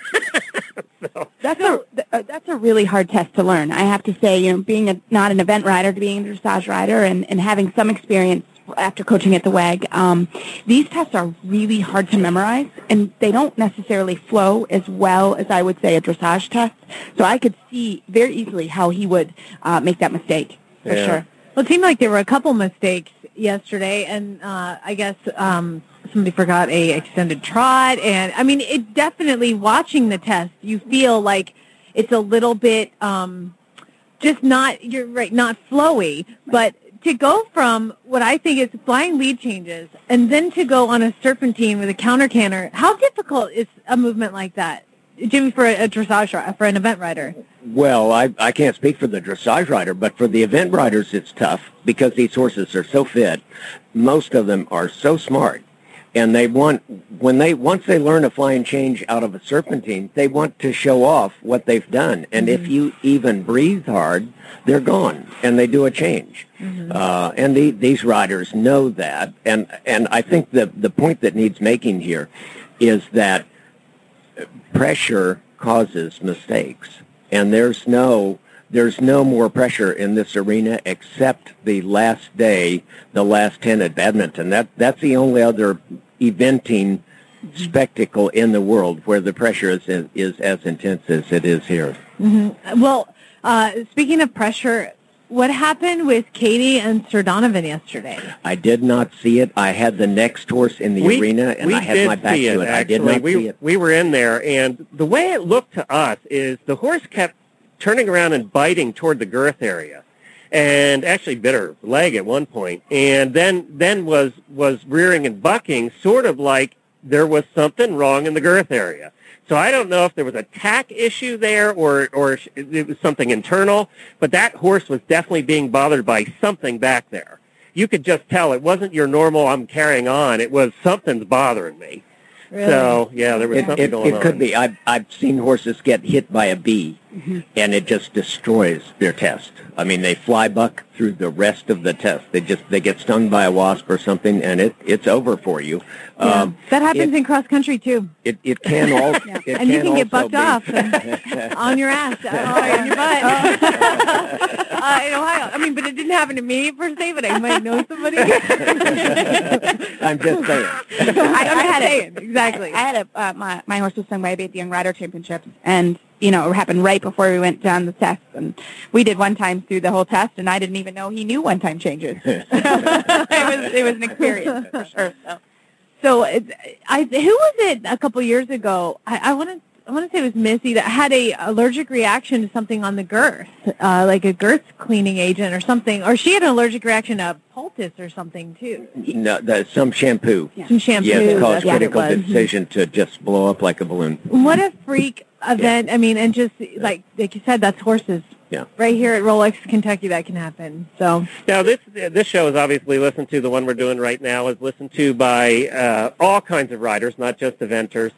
so.
That's a uh, that's a really hard test to learn. I have to say, you know, being a, not an event rider to being a dressage rider and, and having some experience after coaching at the WEG, um, these tests are really hard to memorize, and they don't necessarily flow as well as I would say a dressage test. So I could see very easily how he would uh, make that mistake for
Yeah.
sure.
Well, it seemed like there were a couple mistakes yesterday, and uh, I guess um, somebody forgot a extended trot. And I mean, it definitely watching the test, you feel like it's a little bit um, just not. You're right, not flowy, but. To go from what I think is flying lead changes and then to go on a serpentine with a counter canter, how difficult is a movement like that, Jimmy, for a, a dressage for an event rider?
Well, I, I can't speak for the dressage rider, but for the event riders, it's tough because these horses are so fit. Most of them are so smart, and they want when they once they learn a flying change out of a serpentine, they want to show off what they've done. And if you even breathe hard, they're gone, and they do a change. Uh, and the, these riders know that, and and I think the the point that needs making here is that pressure causes mistakes, and there's no there's no more pressure in this arena except the last day, the last ten at badminton. That that's the only other eventing spectacle in the world where the pressure is is as intense as it is here.
hmm Well, uh, speaking of pressure, what happened with Katie and Sir Donovan yesterday?
I did not see it. I had the next horse in the
we,
arena, and I had my back
see
to it. I did
actually.
not
we,
see it.
We were in there, and the way it looked to us is the horse kept turning around and biting toward the girth area, and actually bit her leg at one point, and then then was was rearing and bucking, sort of like there was something wrong in the girth area. So I don't know if there was a tack issue there or or it was something internal, but that horse was definitely being bothered by something back there. You could just tell it wasn't your normal I'm carrying on. It was something's bothering me. Really? So yeah, there was
It,
something
it,
going
it
on.
could be. I've, I've seen horses get hit by a bee, and it just destroys their test. I mean, they fly buck through the rest of the test. They just they get stung by a wasp or something, and it it's over for you. Um,
that happens
it,
in cross country too.
it, it can all.
Yeah.
it
and you
can
can get bucked
be-
off and on your ass, uh, on your butt uh, in Ohio. I mean, but it didn't happen to me per se, but I might know somebody.
I'm just saying.
I, I had
saying,
a,
exactly.
I had a uh, my my horse was stung by a bee at the Young Rider Championships, and you know it happened right before we went down the test, and we did one time through the whole test, and I didn't even know he knew one time changes. it was it was an experience for sure. So.
So, it, I who was it a couple years ago? I, I want to. I want to say it was Missy that had a allergic reaction to something on the girth, uh, like a girth cleaning agent or something, or she had an allergic reaction to poultice or something too.
No, the, some shampoo.
Some shampoo.
Yes, it caused
that's what it
critical decision to just blow up like a balloon.
What a freak event! I mean, and just like like you said, that's horses.
Yeah.
Right here at Rolex, Kentucky, that can happen. So
Now this this show is obviously listened to. The one we're doing right now is listened to by uh, all kinds of riders, not just eventers.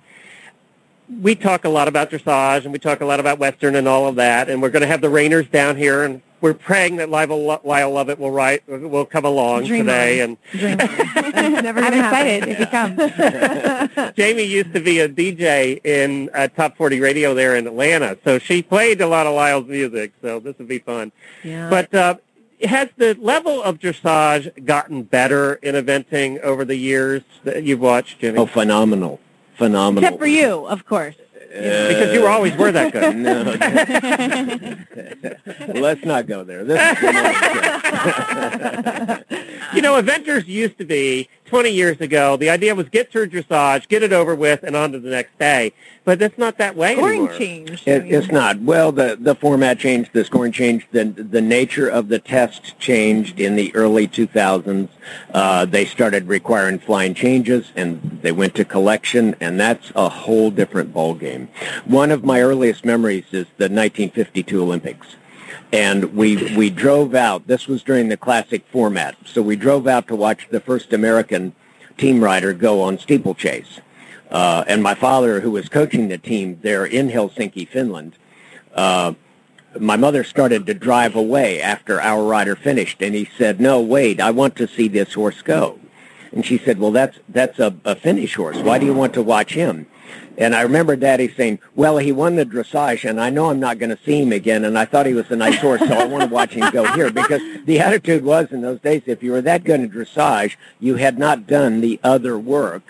We talk a lot about dressage and we talk a lot about Western and all of that, and we're going to have the reiners down here, and we're praying that Lyle, Lyle Lovett will write will come along
Dream
today.
on.
And
Dream on. never
I'm
gonna happen.
excited if he comes.
Jamie used to be a DJ in uh, Top 40 Radio there in Atlanta, so she played a lot of Lyle's music. So this would be fun.
Yeah.
But uh, has the level of dressage gotten better in eventing over the years that you've watched, Jimmy?
Oh, phenomenal. Phenomenal.
Except for you, of course.
Because you always were that good.
No. Let's not go there. This
you know, eventers used to be 20 years ago. The idea was get through dressage, get it over with, and on to the next day. But it's not that way
Scoring
anymore.
changed.
It, it's not. Well, the, the format changed, the scoring changed, the, the nature of the test changed in the early 2000s. Uh, they started requiring flying changes, and they went to collection, and that's a whole different ballgame. One of my earliest memories is the 1952 Olympics. And we, we drove out, this was during the classic format, so we drove out to watch the first American team rider go on steeplechase. Uh, and my father, who was coaching the team there in Helsinki, Finland, uh, my mother started to drive away after our rider finished, and he said, "No, wait, I want to see this horse go." And she said, "Well, that's that's a, a Finnish horse. Why do you want to watch him?" And I remember Daddy saying, "Well, he won the dressage, and I know I'm not going to see him again, and I thought he was a nice horse, so I want to watch him go here." Because the attitude was in those days, if you were that good at dressage, you had not done the other work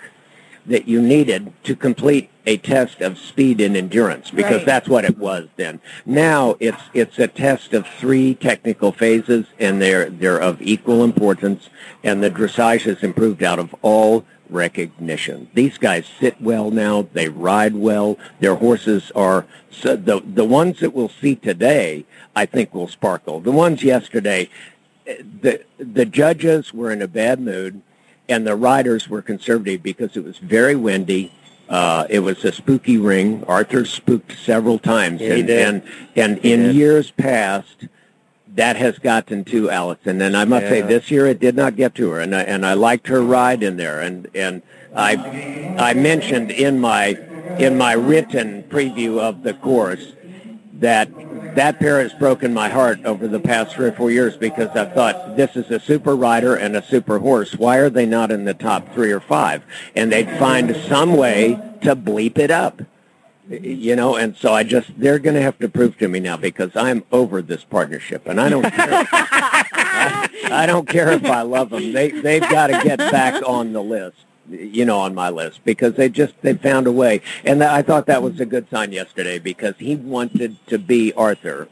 that you needed to complete a test of speed and endurance because
Right.
that's what it was then. Now it's it's a test of three technical phases and they're they're of equal importance and the dressage has improved out of all recognition. These guys sit well now, they ride well, their horses are so the the ones that we'll see today I think will sparkle. The ones yesterday the the judges were in a bad mood and the riders were conservative because it was very windy. Uh, it was a spooky ring. Arthur spooked several times,
Yeah, he
and,
did.
and and in years past, that has gotten to Allison. And I must say, this year it did not get to her, and I, and I liked her ride in there. And and I I mentioned in my in my written preview of the course that that pair has broken my heart over the past three or four years because I thought this is a super rider and a super horse. Why are they not in the top three or five? And they'd find some way to bleep it up. You know, and so I just, they're going to have to prove to me now because I'm over this partnership and I don't care. I, I don't care if I love them. They, they've got to get back on the list you know, on my list because they just they found a way, and I thought that was a good sign yesterday because he wanted to be Arthur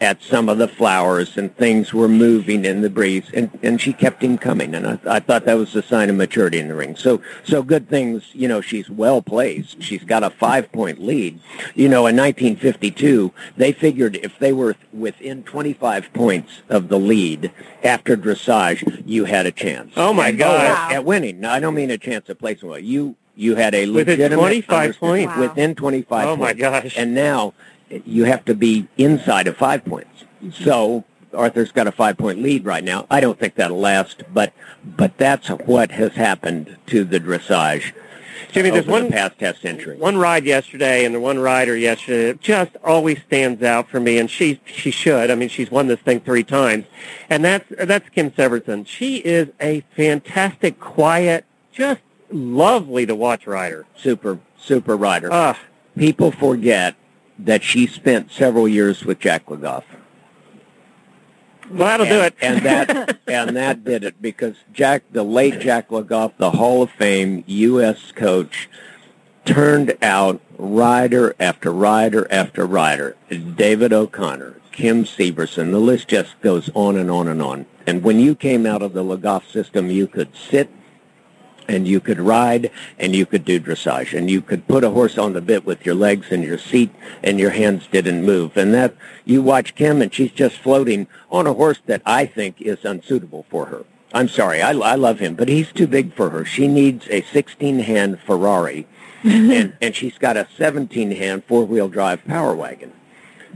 at some of the flowers and things were moving in the breeze, and and she kept him coming, and I, I thought that was a sign of maturity in the ring. So so good things, you know, she's well placed. She's got a five point lead. You know, in 1952, they figured if they were within 25 points of the lead after dressage, you had a chance.
Oh, my
And-
God.
At winning. No, I don't mean a chance of placing well. You you had a
Within 25 points?
Wow.
within 25
Oh, my
points.
gosh.
And now you have to be inside of five points. So Arthur's got a five point lead right now. I don't think that'll last, but but that's what has happened to the dressage.
Jimmy, there's one
the past half century.
one ride yesterday and the one rider yesterday that just always stands out for me, and she she should. I mean, she's won this thing three times, and that's that's Kim Severson. She is a fantastic, quiet, just lovely to watch rider.
Super super rider.
Ah,
People forget that she spent several years with Jack Le Goff.
well, that'll do it.
and that and that did it because Jack, the late Jack Le Goff, the Hall of Fame U.S. coach, turned out rider after rider after rider. David O'Connor, Kim Severson, the list just goes on and on and on. And when you came out of the Le Goff system, you could sit and you could ride and you could do dressage and you could put a horse on the bit with your legs and your seat and your hands didn't move and that you watch Kim and she's just floating on a horse that I think is unsuitable for her. I'm sorry, I, I love him, but he's too big for her. She needs a 16-hand Ferrari and, and she's got a 17-hand four-wheel drive power wagon.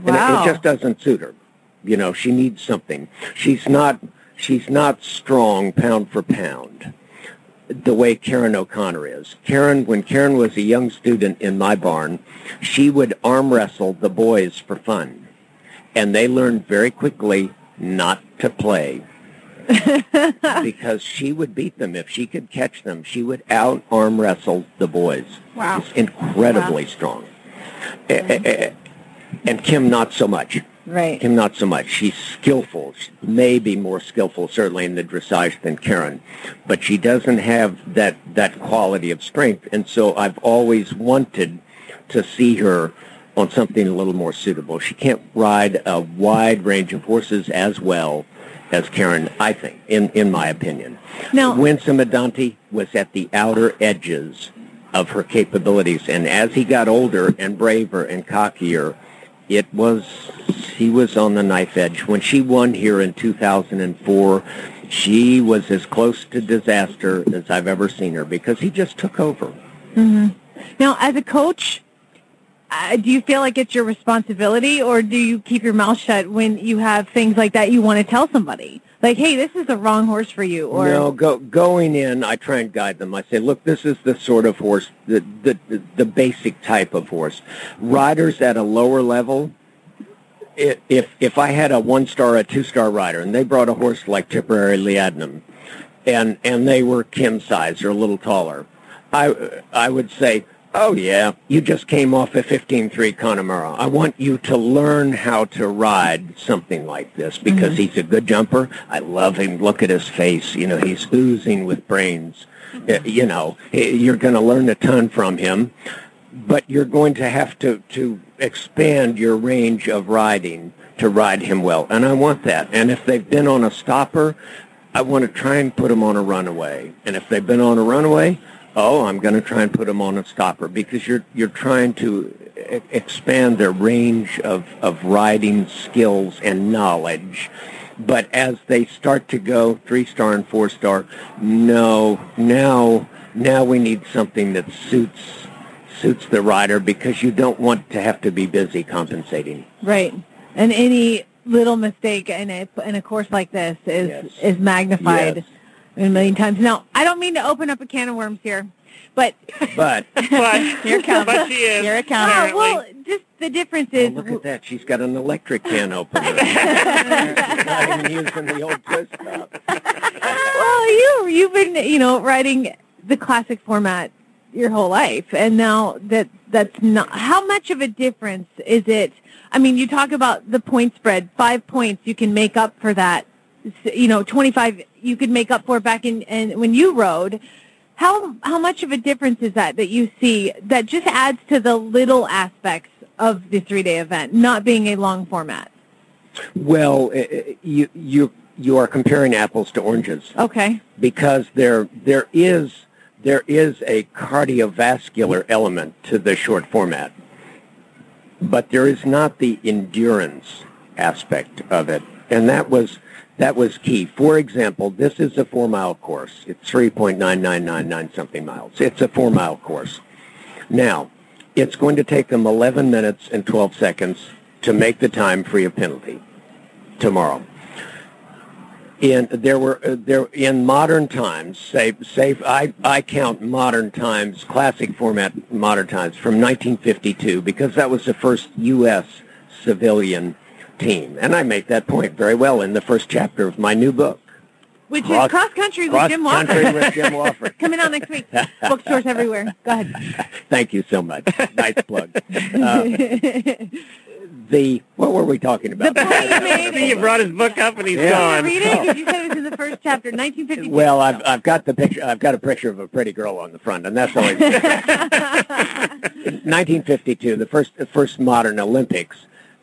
And it, it just doesn't suit her. You know, she needs something. She's not she's not strong pound for pound the way Karen O'Connor is. Karen, when Karen was a young student in my barn, she would arm wrestle the boys for fun. And they learned very quickly not to play. because she would beat them. If she could catch them, she would out arm wrestle the boys.
Wow.
She's incredibly strong. Eh, eh, eh, And Kim, not so much.
Right.
Kim, not so much. She's skillful, She may be more skillful, certainly in the dressage than Karen, but she doesn't have that that quality of strength. And so I've always wanted to see her on something a little more suitable. She can't ride a wide range of horses as well as Karen, I think, in in my opinion.
Now-
Winsome Adante was at the outer edges of her capabilities, and as he got older and braver and cockier, it was he was on the knife edge. When she won here in 2004, she was as close to disaster as I've ever seen her because he just took over.
hmm Now, as a coach, uh, do you feel like it's your responsibility, or do you keep your mouth shut when you have things like that you want to tell somebody? Like, hey, this is the wrong horse for you, or
no, go, going in, I try and guide them. I say, look, this is the sort of horse, the, the, the, basic type of horse. Riders at a lower level, if, if I had a one-star, a two-star rider, and they brought a horse like Tipperary Liadhnan, and, and they were Kim size or a little taller, I, I would say, oh yeah, you just came off a 15-3 Connemara. I want you to learn how to ride something like this because he's a good jumper. I love him. Look at his face. You know, he's oozing with brains. Uh, You know, you're going to learn a ton from him, but you're going to have to, to expand your range of riding to ride him well. And I want that. And if they've been on a stopper, I want to try and put them on a runaway. And if they've been on a runaway, oh, I'm going to try and put them on a stopper because you're you're trying to e- expand their range of of riding skills and knowledge. But as they start to go three star and four star, no, now now we need something that suits suits the rider because you don't want to have to be busy compensating.
right? And any little mistake in a in a course like this is is magnified
Yes.
A million times. Now, I don't mean to open up a can of worms here, but
But
here it comes.
but she is,
Here it comes.
apparently.
well, just the difference
oh,
is
look at that, she's got an electric can opener. She's not even using the old twist top.
well, you you've been you know writing the classic format your whole life, and now that that's not how much of a difference is it? I mean, you talk about the point spread, five points you can make up for that. You know, twenty five you could make up for back in and when you rode. How how much of a difference is that that you see that just adds to the little aspects of the three day event, not being a long format?
Well, eh, eh, you you you are comparing apples to oranges
Okay.
because there there is there is a cardiovascular element to the short format, but there is not the endurance aspect of it, and that was that was key. For example, this is a four mile course. It's three point nine nine nine nine something miles. It's a four mile course. Now, it's going to take them 11 minutes and 12 seconds to make the time free of penalty tomorrow. In there were uh, there in modern times, say say I I count modern times, classic format modern times from 1952 because that was the first U.S. civilian team, and I make that point very well in the first chapter of my new book.
Which
Cross-
is cross country with
Cross
Jim
Country
Wofford.
with Jim Wofford.
Coming out next week. Bookstores everywhere. Go ahead.
Thank you so much. Nice plug. Uh, the what were we talking about?
you brought his book up and he's
Yeah.
gone.
Read it because you said it was in the first chapter, 1952.
Well, I've I've got the picture. I've got a picture of a pretty girl on the front, and that's always. 1952, the first the first modern Olympics.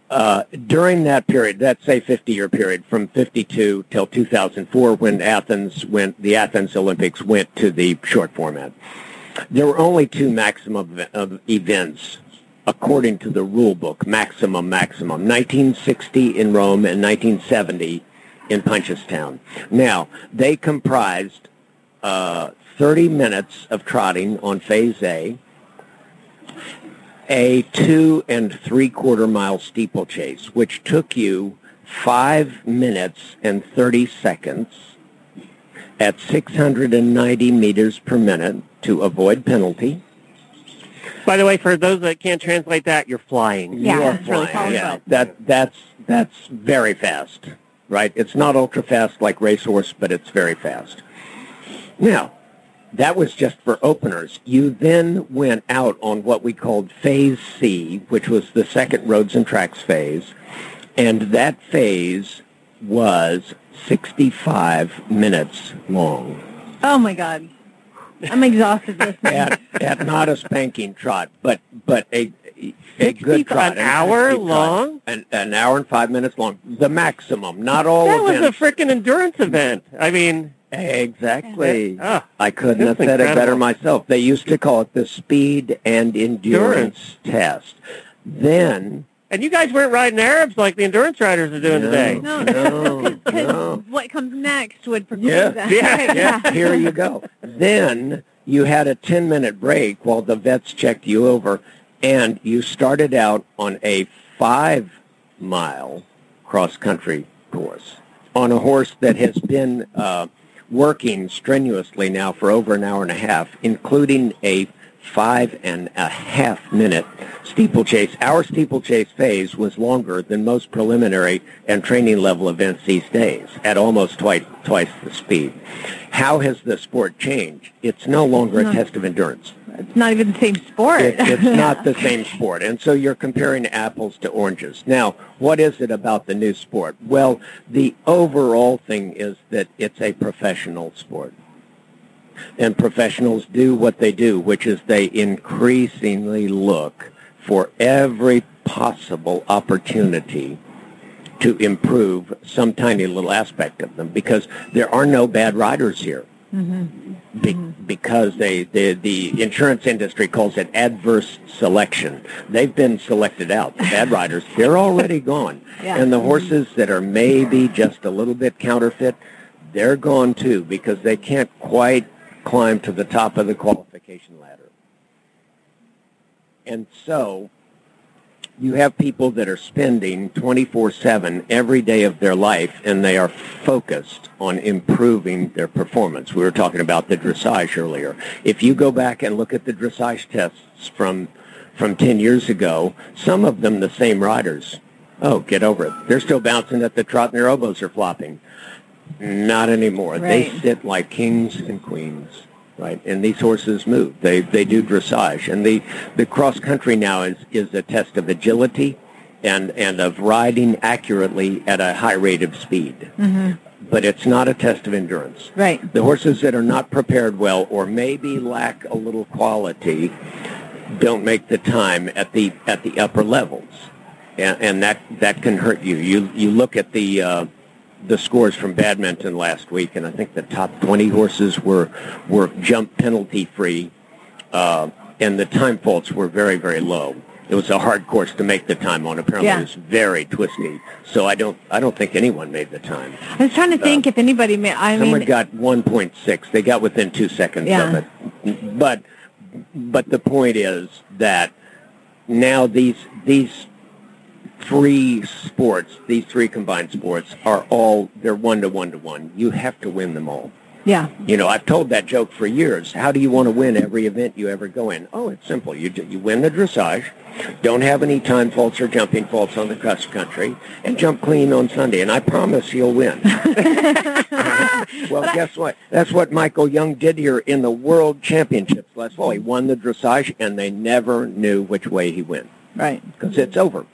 Uh, during that period, that say 50-year period, from 52 till 2004, when Athens went, the Athens Olympics went to the short format, there were only two maximum of events according to the rule book, maximum, maximum. 1960 in Rome and 1970 in Punchestown. Now, they comprised uh, 30 minutes of trotting on phase A, a two and three quarter mile steeplechase, which took you five minutes and 30 seconds at 690 meters per minute to avoid penalty.
By the way, for those that can't translate that, you're flying.
Yeah,
you are
that's really
flying. Yeah,
fast.
that that's that's very fast, right? It's not ultra fast like racehorse, but it's very fast. Now, that was just for openers. You then went out on what we called Phase C, which was the second roads and tracks phase, and that phase was 65 minutes long.
Oh my God. I'm exhausted listening.
at, at not a spanking trot, but but a a good trot,
an hour
60 trot.
long?
an, an hour and five minutes long, the maximum. Not all
that was a freaking endurance event. I mean,
exactly.
oh,
I couldn't have
That's
said it better myself. They used to call it the speed and endurance test. Then
and you guys weren't riding Arabs like the endurance riders are doing
no,
today.
No.
no,
Because
no.
what comes next would preclude
Yeah,
that.
yeah,
Right,
yeah, here you go. Then you had a 10 minute break while the vets checked you over and you started out on a five mile cross country course on a horse that has been uh, working strenuously now for over an hour and a half, including a five and a half minute steeplechase. Our steeplechase phase was longer than most preliminary and training level events these days at almost twice, twice the speed. How has the sport changed? It's no longer a
No.
test of endurance.
It's not even the same sport.
It, it's not the same sport. And so you're comparing apples to oranges. Now, what is it about the new sport? Well, the overall thing is that it's a professional sport. And professionals do what they do, which is they increasingly look for every possible opportunity to improve some tiny little aspect of them because there are no bad riders here. Mm-hmm. Be- mm-hmm. because they, the the insurance industry calls it adverse selection. They've been selected out. The bad riders, they're already gone.
Yeah.
And the horses that are maybe just a little bit counterfeit, they're gone too because they can't quite climb to the top of the qualification ladder. And so you have people that are spending 24-7 every day of their life and they are focused on improving their performance. We were talking about the dressage earlier. If you go back and look at the dressage tests from from 10 years ago, some of them the same riders. Oh, get over it. They're still bouncing at the trot and their elbows are flopping. Not anymore. They sit like kings and queens, right? And these horses move. They they do dressage, and the the cross country now is is a test of agility, and and of riding accurately at a high rate of speed. But it's not a test of endurance.
right.
The horses that are not prepared well, or maybe lack a little quality, don't make the time at the at the upper levels, and, and that that can hurt you. You you look at the uh, the scores from badminton last week, and I think the top 20 horses were were jump penalty free, uh, and the time faults were very very low. It was a hard course to make the time on. Apparently,
Yeah.
it was very twisty. So I don't I don't think anyone made the time.
I was trying to think if anybody made. I
Someone
mean,
got 1.6. They got within two seconds
Yeah.
of it. But but the point is that now these these three sports, these three combined sports, are all they're one to one to one. You have to win them all.
yeah.
You know, I've told that joke for years. How do you want to win every event you ever go in? Oh, it's simple. You you win the dressage, don't have any time faults or jumping faults on the cross country, and jump clean on Sunday. And I promise you'll win. well, guess what? That's what Michael Jung did here in the World Championships last fall. He won the dressage, and they never knew which way he went
Right.
because it's over.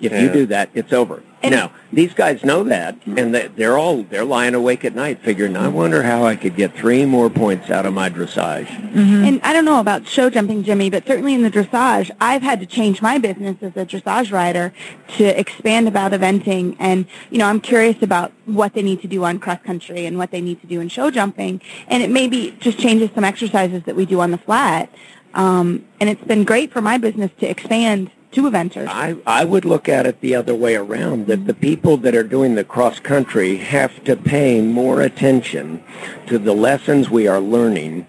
If
Yeah.
you do that, it's over. now, these guys know that, and they- they're all they're lying awake at night, figuring, "I wonder how I could get three more points out of my dressage."
And I don't know about show jumping, Jimmy, but certainly in the dressage, I've had to change my business as a dressage rider to expand about eventing. And, you know, I'm curious about what they need to do on cross country and what they need to do in show jumping. And it maybe just changes some exercises that we do on the flat. Um, and it's been great for my business to expand to eventers.
I, I would look at it the other way around, that the people that are doing the cross country have to pay more attention to the lessons we are learning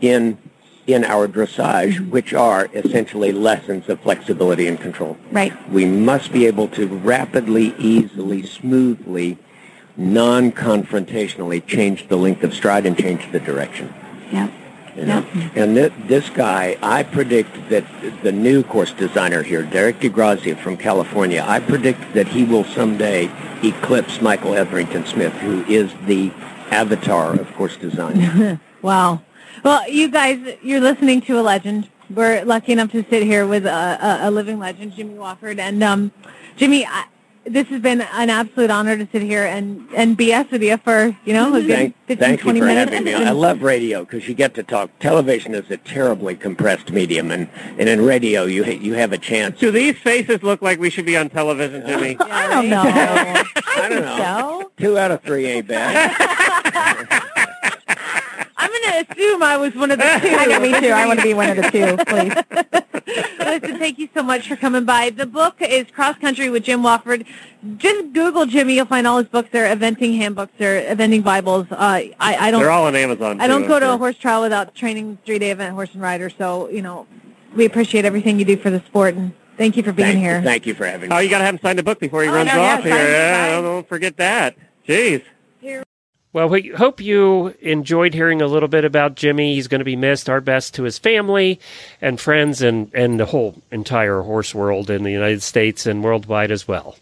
in in our dressage, mm-hmm. which are essentially lessons of flexibility and control.
Right.
We must be able to rapidly, easily, smoothly, non-confrontationally change the length of stride and change the direction.
Yeah.
You know? And th- this guy, I predict that the new course designer here, Derek di Grazia from California, I predict that he will someday eclipse Michael Etherington Smith, who is the avatar of course design.
wow. Well, you guys, you're listening to a legend. We're lucky enough to sit here with a, a, a living legend, Jimmy Wofford. And um, Jimmy, I, this has been an absolute honor to sit here and, and BS with you for, you know, a good
Thank,
15,
thank you for
minutes.
having me. I love radio because you get to talk. Television is a terribly compressed medium, and, and in radio you ha- you have a chance.
Do these faces look like we should be on television, Jimmy?
I don't know.
I don't know.
So,
Two out of three ain't bad.
I'm going to assume I was one of the two.
I know, me too. I want to be one of the two, please.
Listen, thank you so much for coming by. The book is Cross Country with Jim Wofford. Just Google Jimmy. You'll find all his books. They're eventing handbooks. They're eventing Bibles. Uh, I, I don't.
They're all on Amazon.
I don't
too,
go to a horse trial without training three-day event horse and rider. So you know, we appreciate everything you do for the sport, and thank you for being
thank,
here.
thank you for having me.
Oh, you got to have him sign the book before he
Oh,
runs
no, yeah,
off here.
sign-
Yeah,
sign.
don't forget that. Jeez.
Well, we hope you enjoyed hearing a little bit about Jimmy. He's going to be missed. Our best to his family and friends and, and the whole entire horse world in the United States and worldwide as well.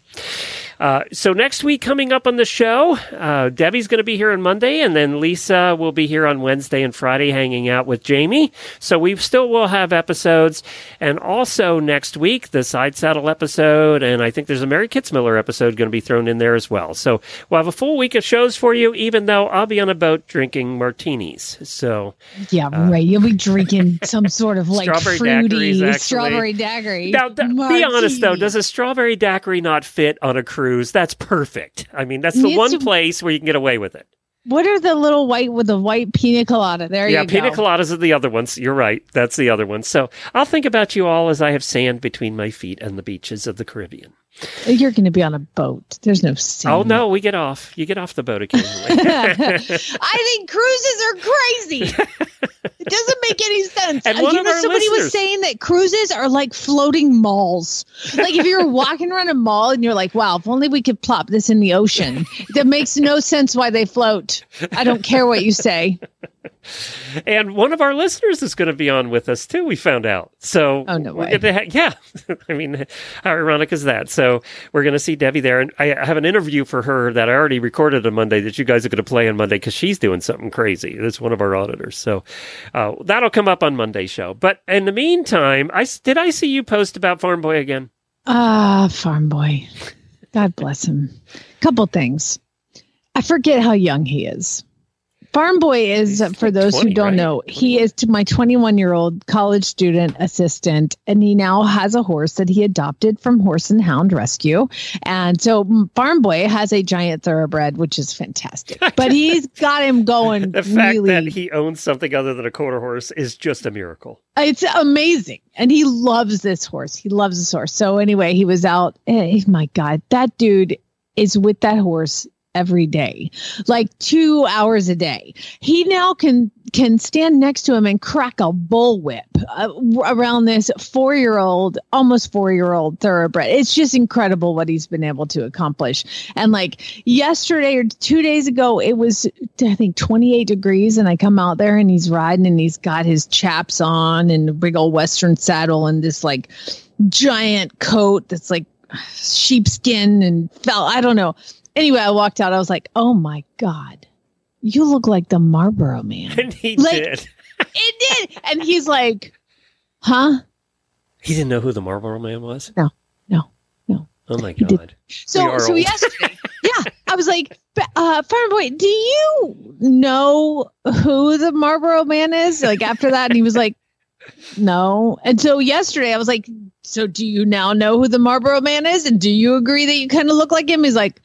Uh, so next week coming up on the show, uh, Debbie's going to be here on Monday, and then Lisa will be here on Wednesday and Friday, hanging out with Jamie. So we still will have episodes, and also next week the side saddle episode, and I think there's a Mary Kitzmiller episode going to be thrown in there as well. So we'll have a full week of shows for you, even though I'll be on a boat drinking martinis. So
Yeah, right. You'll be drinking some sort of like
Uh, Strawberry
fruity
daiquiris,
strawberry daiquiri.
now, th- be honest though, does a strawberry daiquiri not fit on a cruise? That's perfect. I mean, that's the one
to-
place where you can get away with it.
What are the little white with the white pina colada? There
yeah,
you go.
Yeah, pina coladas are the other ones. You're right. That's the other one. So I'll think about you all as I have sand between my feet and the beaches of the Caribbean.
You're going to be on a boat. There's no sand.
Oh no, we get off. You get off the boat occasionally.
I think cruises are crazy. it doesn't make any sense.
And one
you know, somebody
listeners-
was saying that cruises are like floating malls. Like if you're walking around a mall and you're like, wow, if only we could plop this in the ocean. That makes no sense why they float. I don't care what you say.
And one of our listeners is going to be on with us too. We found out. So
Oh, no way.
ha- yeah, I mean, how ironic is that? So we're going to see Debbie there, and I have an interview for her that I already recorded on Monday that you guys are going to play on Monday because she's doing something crazy. That's one of our auditors. So uh, that'll come up on Monday's show. But in the meantime, I did I see you post about Farm Boy again?
Ah, farm boy. God bless him. Couple things. I forget how young he is. Farm boy is, for those
20,
who don't
right?
know, he is to my 21 year old college student assistant, and he now has a horse that he adopted from Horse and Hound Rescue. And so Farm Boy has a giant thoroughbred, which is fantastic. But he's got him going
The fact
really
that he owns something other than a quarter horse is just a miracle.
it's amazing. And he loves this horse. He loves this horse. So anyway, he was out. eh, my God, that dude is with that horse every day, like two hours a day. He now can can stand next to him and crack a bullwhip uh, around this four year old, almost four year old thoroughbred. It's just incredible what he's been able to accomplish. And like yesterday or two days ago, it was I think 28 degrees, and I come out there and he's riding and he's got his chaps on and a big old western saddle and this like giant coat that's like sheepskin and felt I don't know. Anyway, I walked out. I was like, "Oh my god, you look like the Marlboro Man."
And he
Like-
did.
it did, and he's like, "Huh?
He didn't know who the Marlboro Man was.
No, no, no."
Oh my god!
So
are
so
old.
yesterday, yeah, I was like, uh, Farm Boy, do you know who the Marlboro Man is? Like after that, and he was like, no. And so yesterday, I was like, so do you now know who the Marlboro Man is? And do you agree that you kind of look like him? He's like,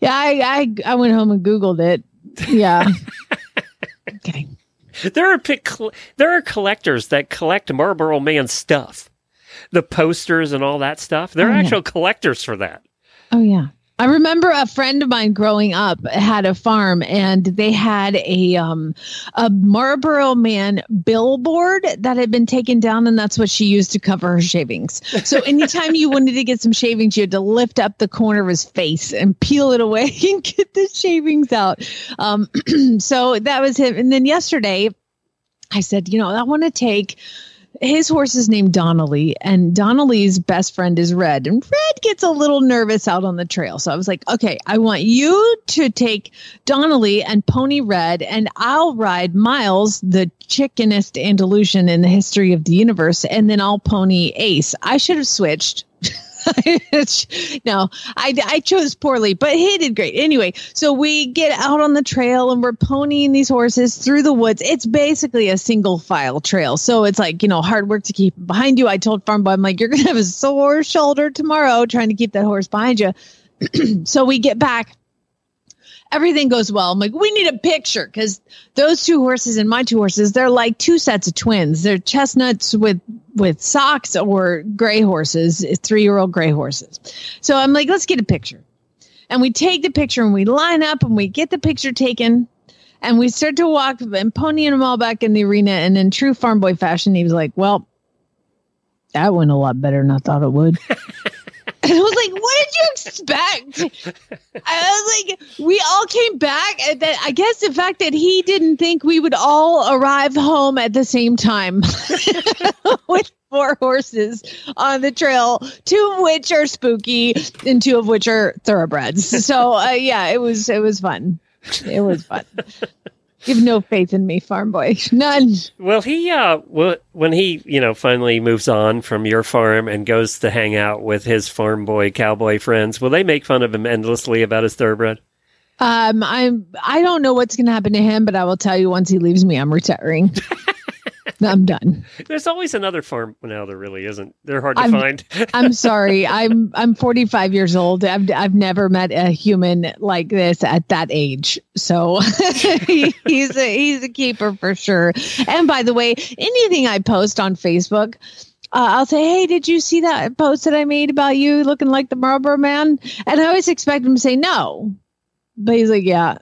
yeah, I I, I went home and googled it. Yeah. okay.
There are pic- there are collectors that collect Marlboro Man stuff, the posters and all that stuff. There are
Oh, yeah.
actual collectors for that.
Oh yeah. I remember a friend of mine growing up had a farm and they had a um a Marlboro Man billboard that had been taken down and that's what she used to cover her shavings. So anytime you wanted to get some shavings, you had to lift up the corner of his face and peel it away and get the shavings out. Um so that was him. And then yesterday I said, you know, I want to take his horse is named Donnelly, and Donnelly's best friend is Red. And Red gets a little nervous out on the trail. So I was like, okay, I want you to take Donnelly and Pony Red, and I'll ride Miles, the chickenest Andalusian in the history of the universe, and then I'll pony Ace. I should have switched. no, I, I chose poorly, but he did great. Anyway, so we get out on the trail and we're ponying these horses through the woods. It's basically a single file trail. So it's like, you know, hard work to keep behind you. I told Farm Boy, I'm like, you're going to have a sore shoulder tomorrow trying to keep that horse behind you. so we get back everything goes well. I'm like, we need a picture because those two horses and my two horses, they're like two sets of twins. They're chestnuts with with socks or gray horses, three year old gray horses. So I'm like, let's get a picture. And we take the picture and we line up and we get the picture taken. And we start to walk and ponying them all back in the arena. And in true farm boy fashion, he was like, Well, that went a lot better than I thought it would. I was like, what did you expect? I was like, we all came back. And that I guess the fact that he didn't think we would all arrive home at the same time with four horses on the trail, two of which are spooky and two of which are thoroughbreds. So uh, yeah, it was it was fun. It was fun. You have no faith in me, farm boy. None.
Well, he uh, w- when he you know finally moves on from your farm and goes to hang out with his farm boy cowboy friends, will they make fun of him endlessly about his thoroughbred?
Um, I'm. I don't know what's going to happen to him, but I will tell you once he leaves me, I'm retiring. I'm done.
There's always another farm. Now there really isn't. They're hard to
I'm-
find.
I'm sorry. I'm I'm 45 years old. I've I've never met a human like this at that age. So he, he's a he's a keeper for sure. And by the way, anything I post on Facebook. Uh, I'll say, hey, did you see that post that I made about you looking like the Marlboro Man? And I always expect him to say no, but he's like, yeah,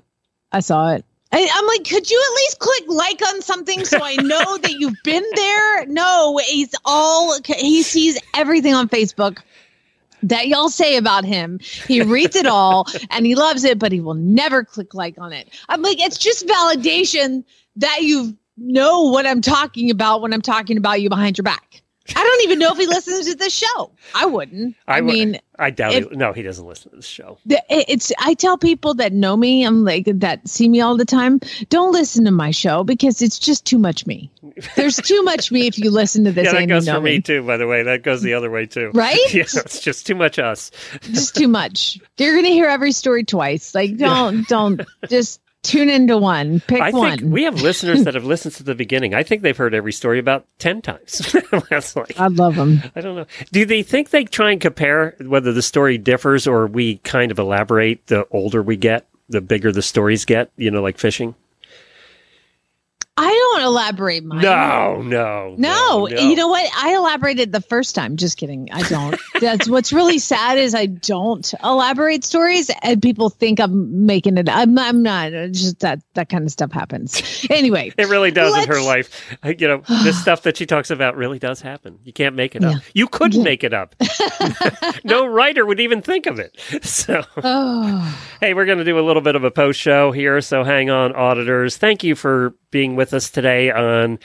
I saw it. I, I'm like, could you at least click like on something so I know that you've been there? No, he's all he sees everything on Facebook that y'all say about him. He reads it all and he loves it, but he will never click like on it. I'm like, it's just validation that you know what I'm talking about when I'm talking about you behind your back. I don't even know if he listens to the show. I wouldn't. I mean,
I doubt it. No, he doesn't listen to this show.
it's I tell people that know me, I'm like that see me all the time. Don't listen to my show because it's just too much me. There's too much me if you listen to this.
yeah, that goes
know
for me too. By the way, that goes the other way too.
Right?
yeah, it's just too much us.
Just too much. You're gonna hear every story twice. Like don't don't just tune into one. Pick
I
one.
think we have listeners that have listened to the beginning. I think they've heard every story about ten times. That's like
I love them.
I don't know. Do they think they try and compare whether the story differs or we kind of elaborate the older we get, the bigger the stories get? You know, like fishing.
I don't elaborate mine.
No, no,
No, you know what? I elaborated the first time. Just kidding. I don't. That's what's really sad is I don't elaborate stories, and people think I'm making it. I'm. I'm not. It's Just that that kind of stuff happens. Anyway,
It really does in her life. You know, this stuff that she talks about really does happen. You can't make it up.
Yeah.
You couldn't make it up. no writer would even think of it. So,
oh,
hey, we're going to do a little bit of a post show here. So, hang on, auditors. Thank you for being with us today on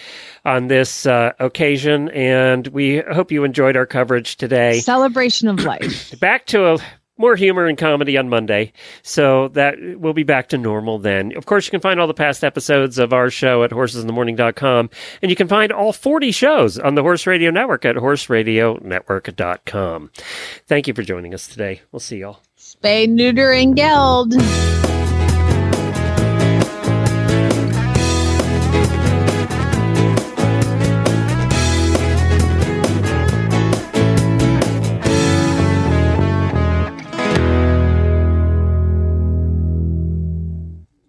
on this uh, occasion, and we hope you enjoyed our coverage today.
celebration of life.
Back to a more humor and comedy on Monday. So that we'll be back to normal then. Of course, you can find all the past episodes of our show at horsesinthemorning.com. And you can find all 40 shows on the Horse Radio Network at horseradionetwork.com. Thank you for joining us today. We'll see y'all.
Spay, neuter, and geld.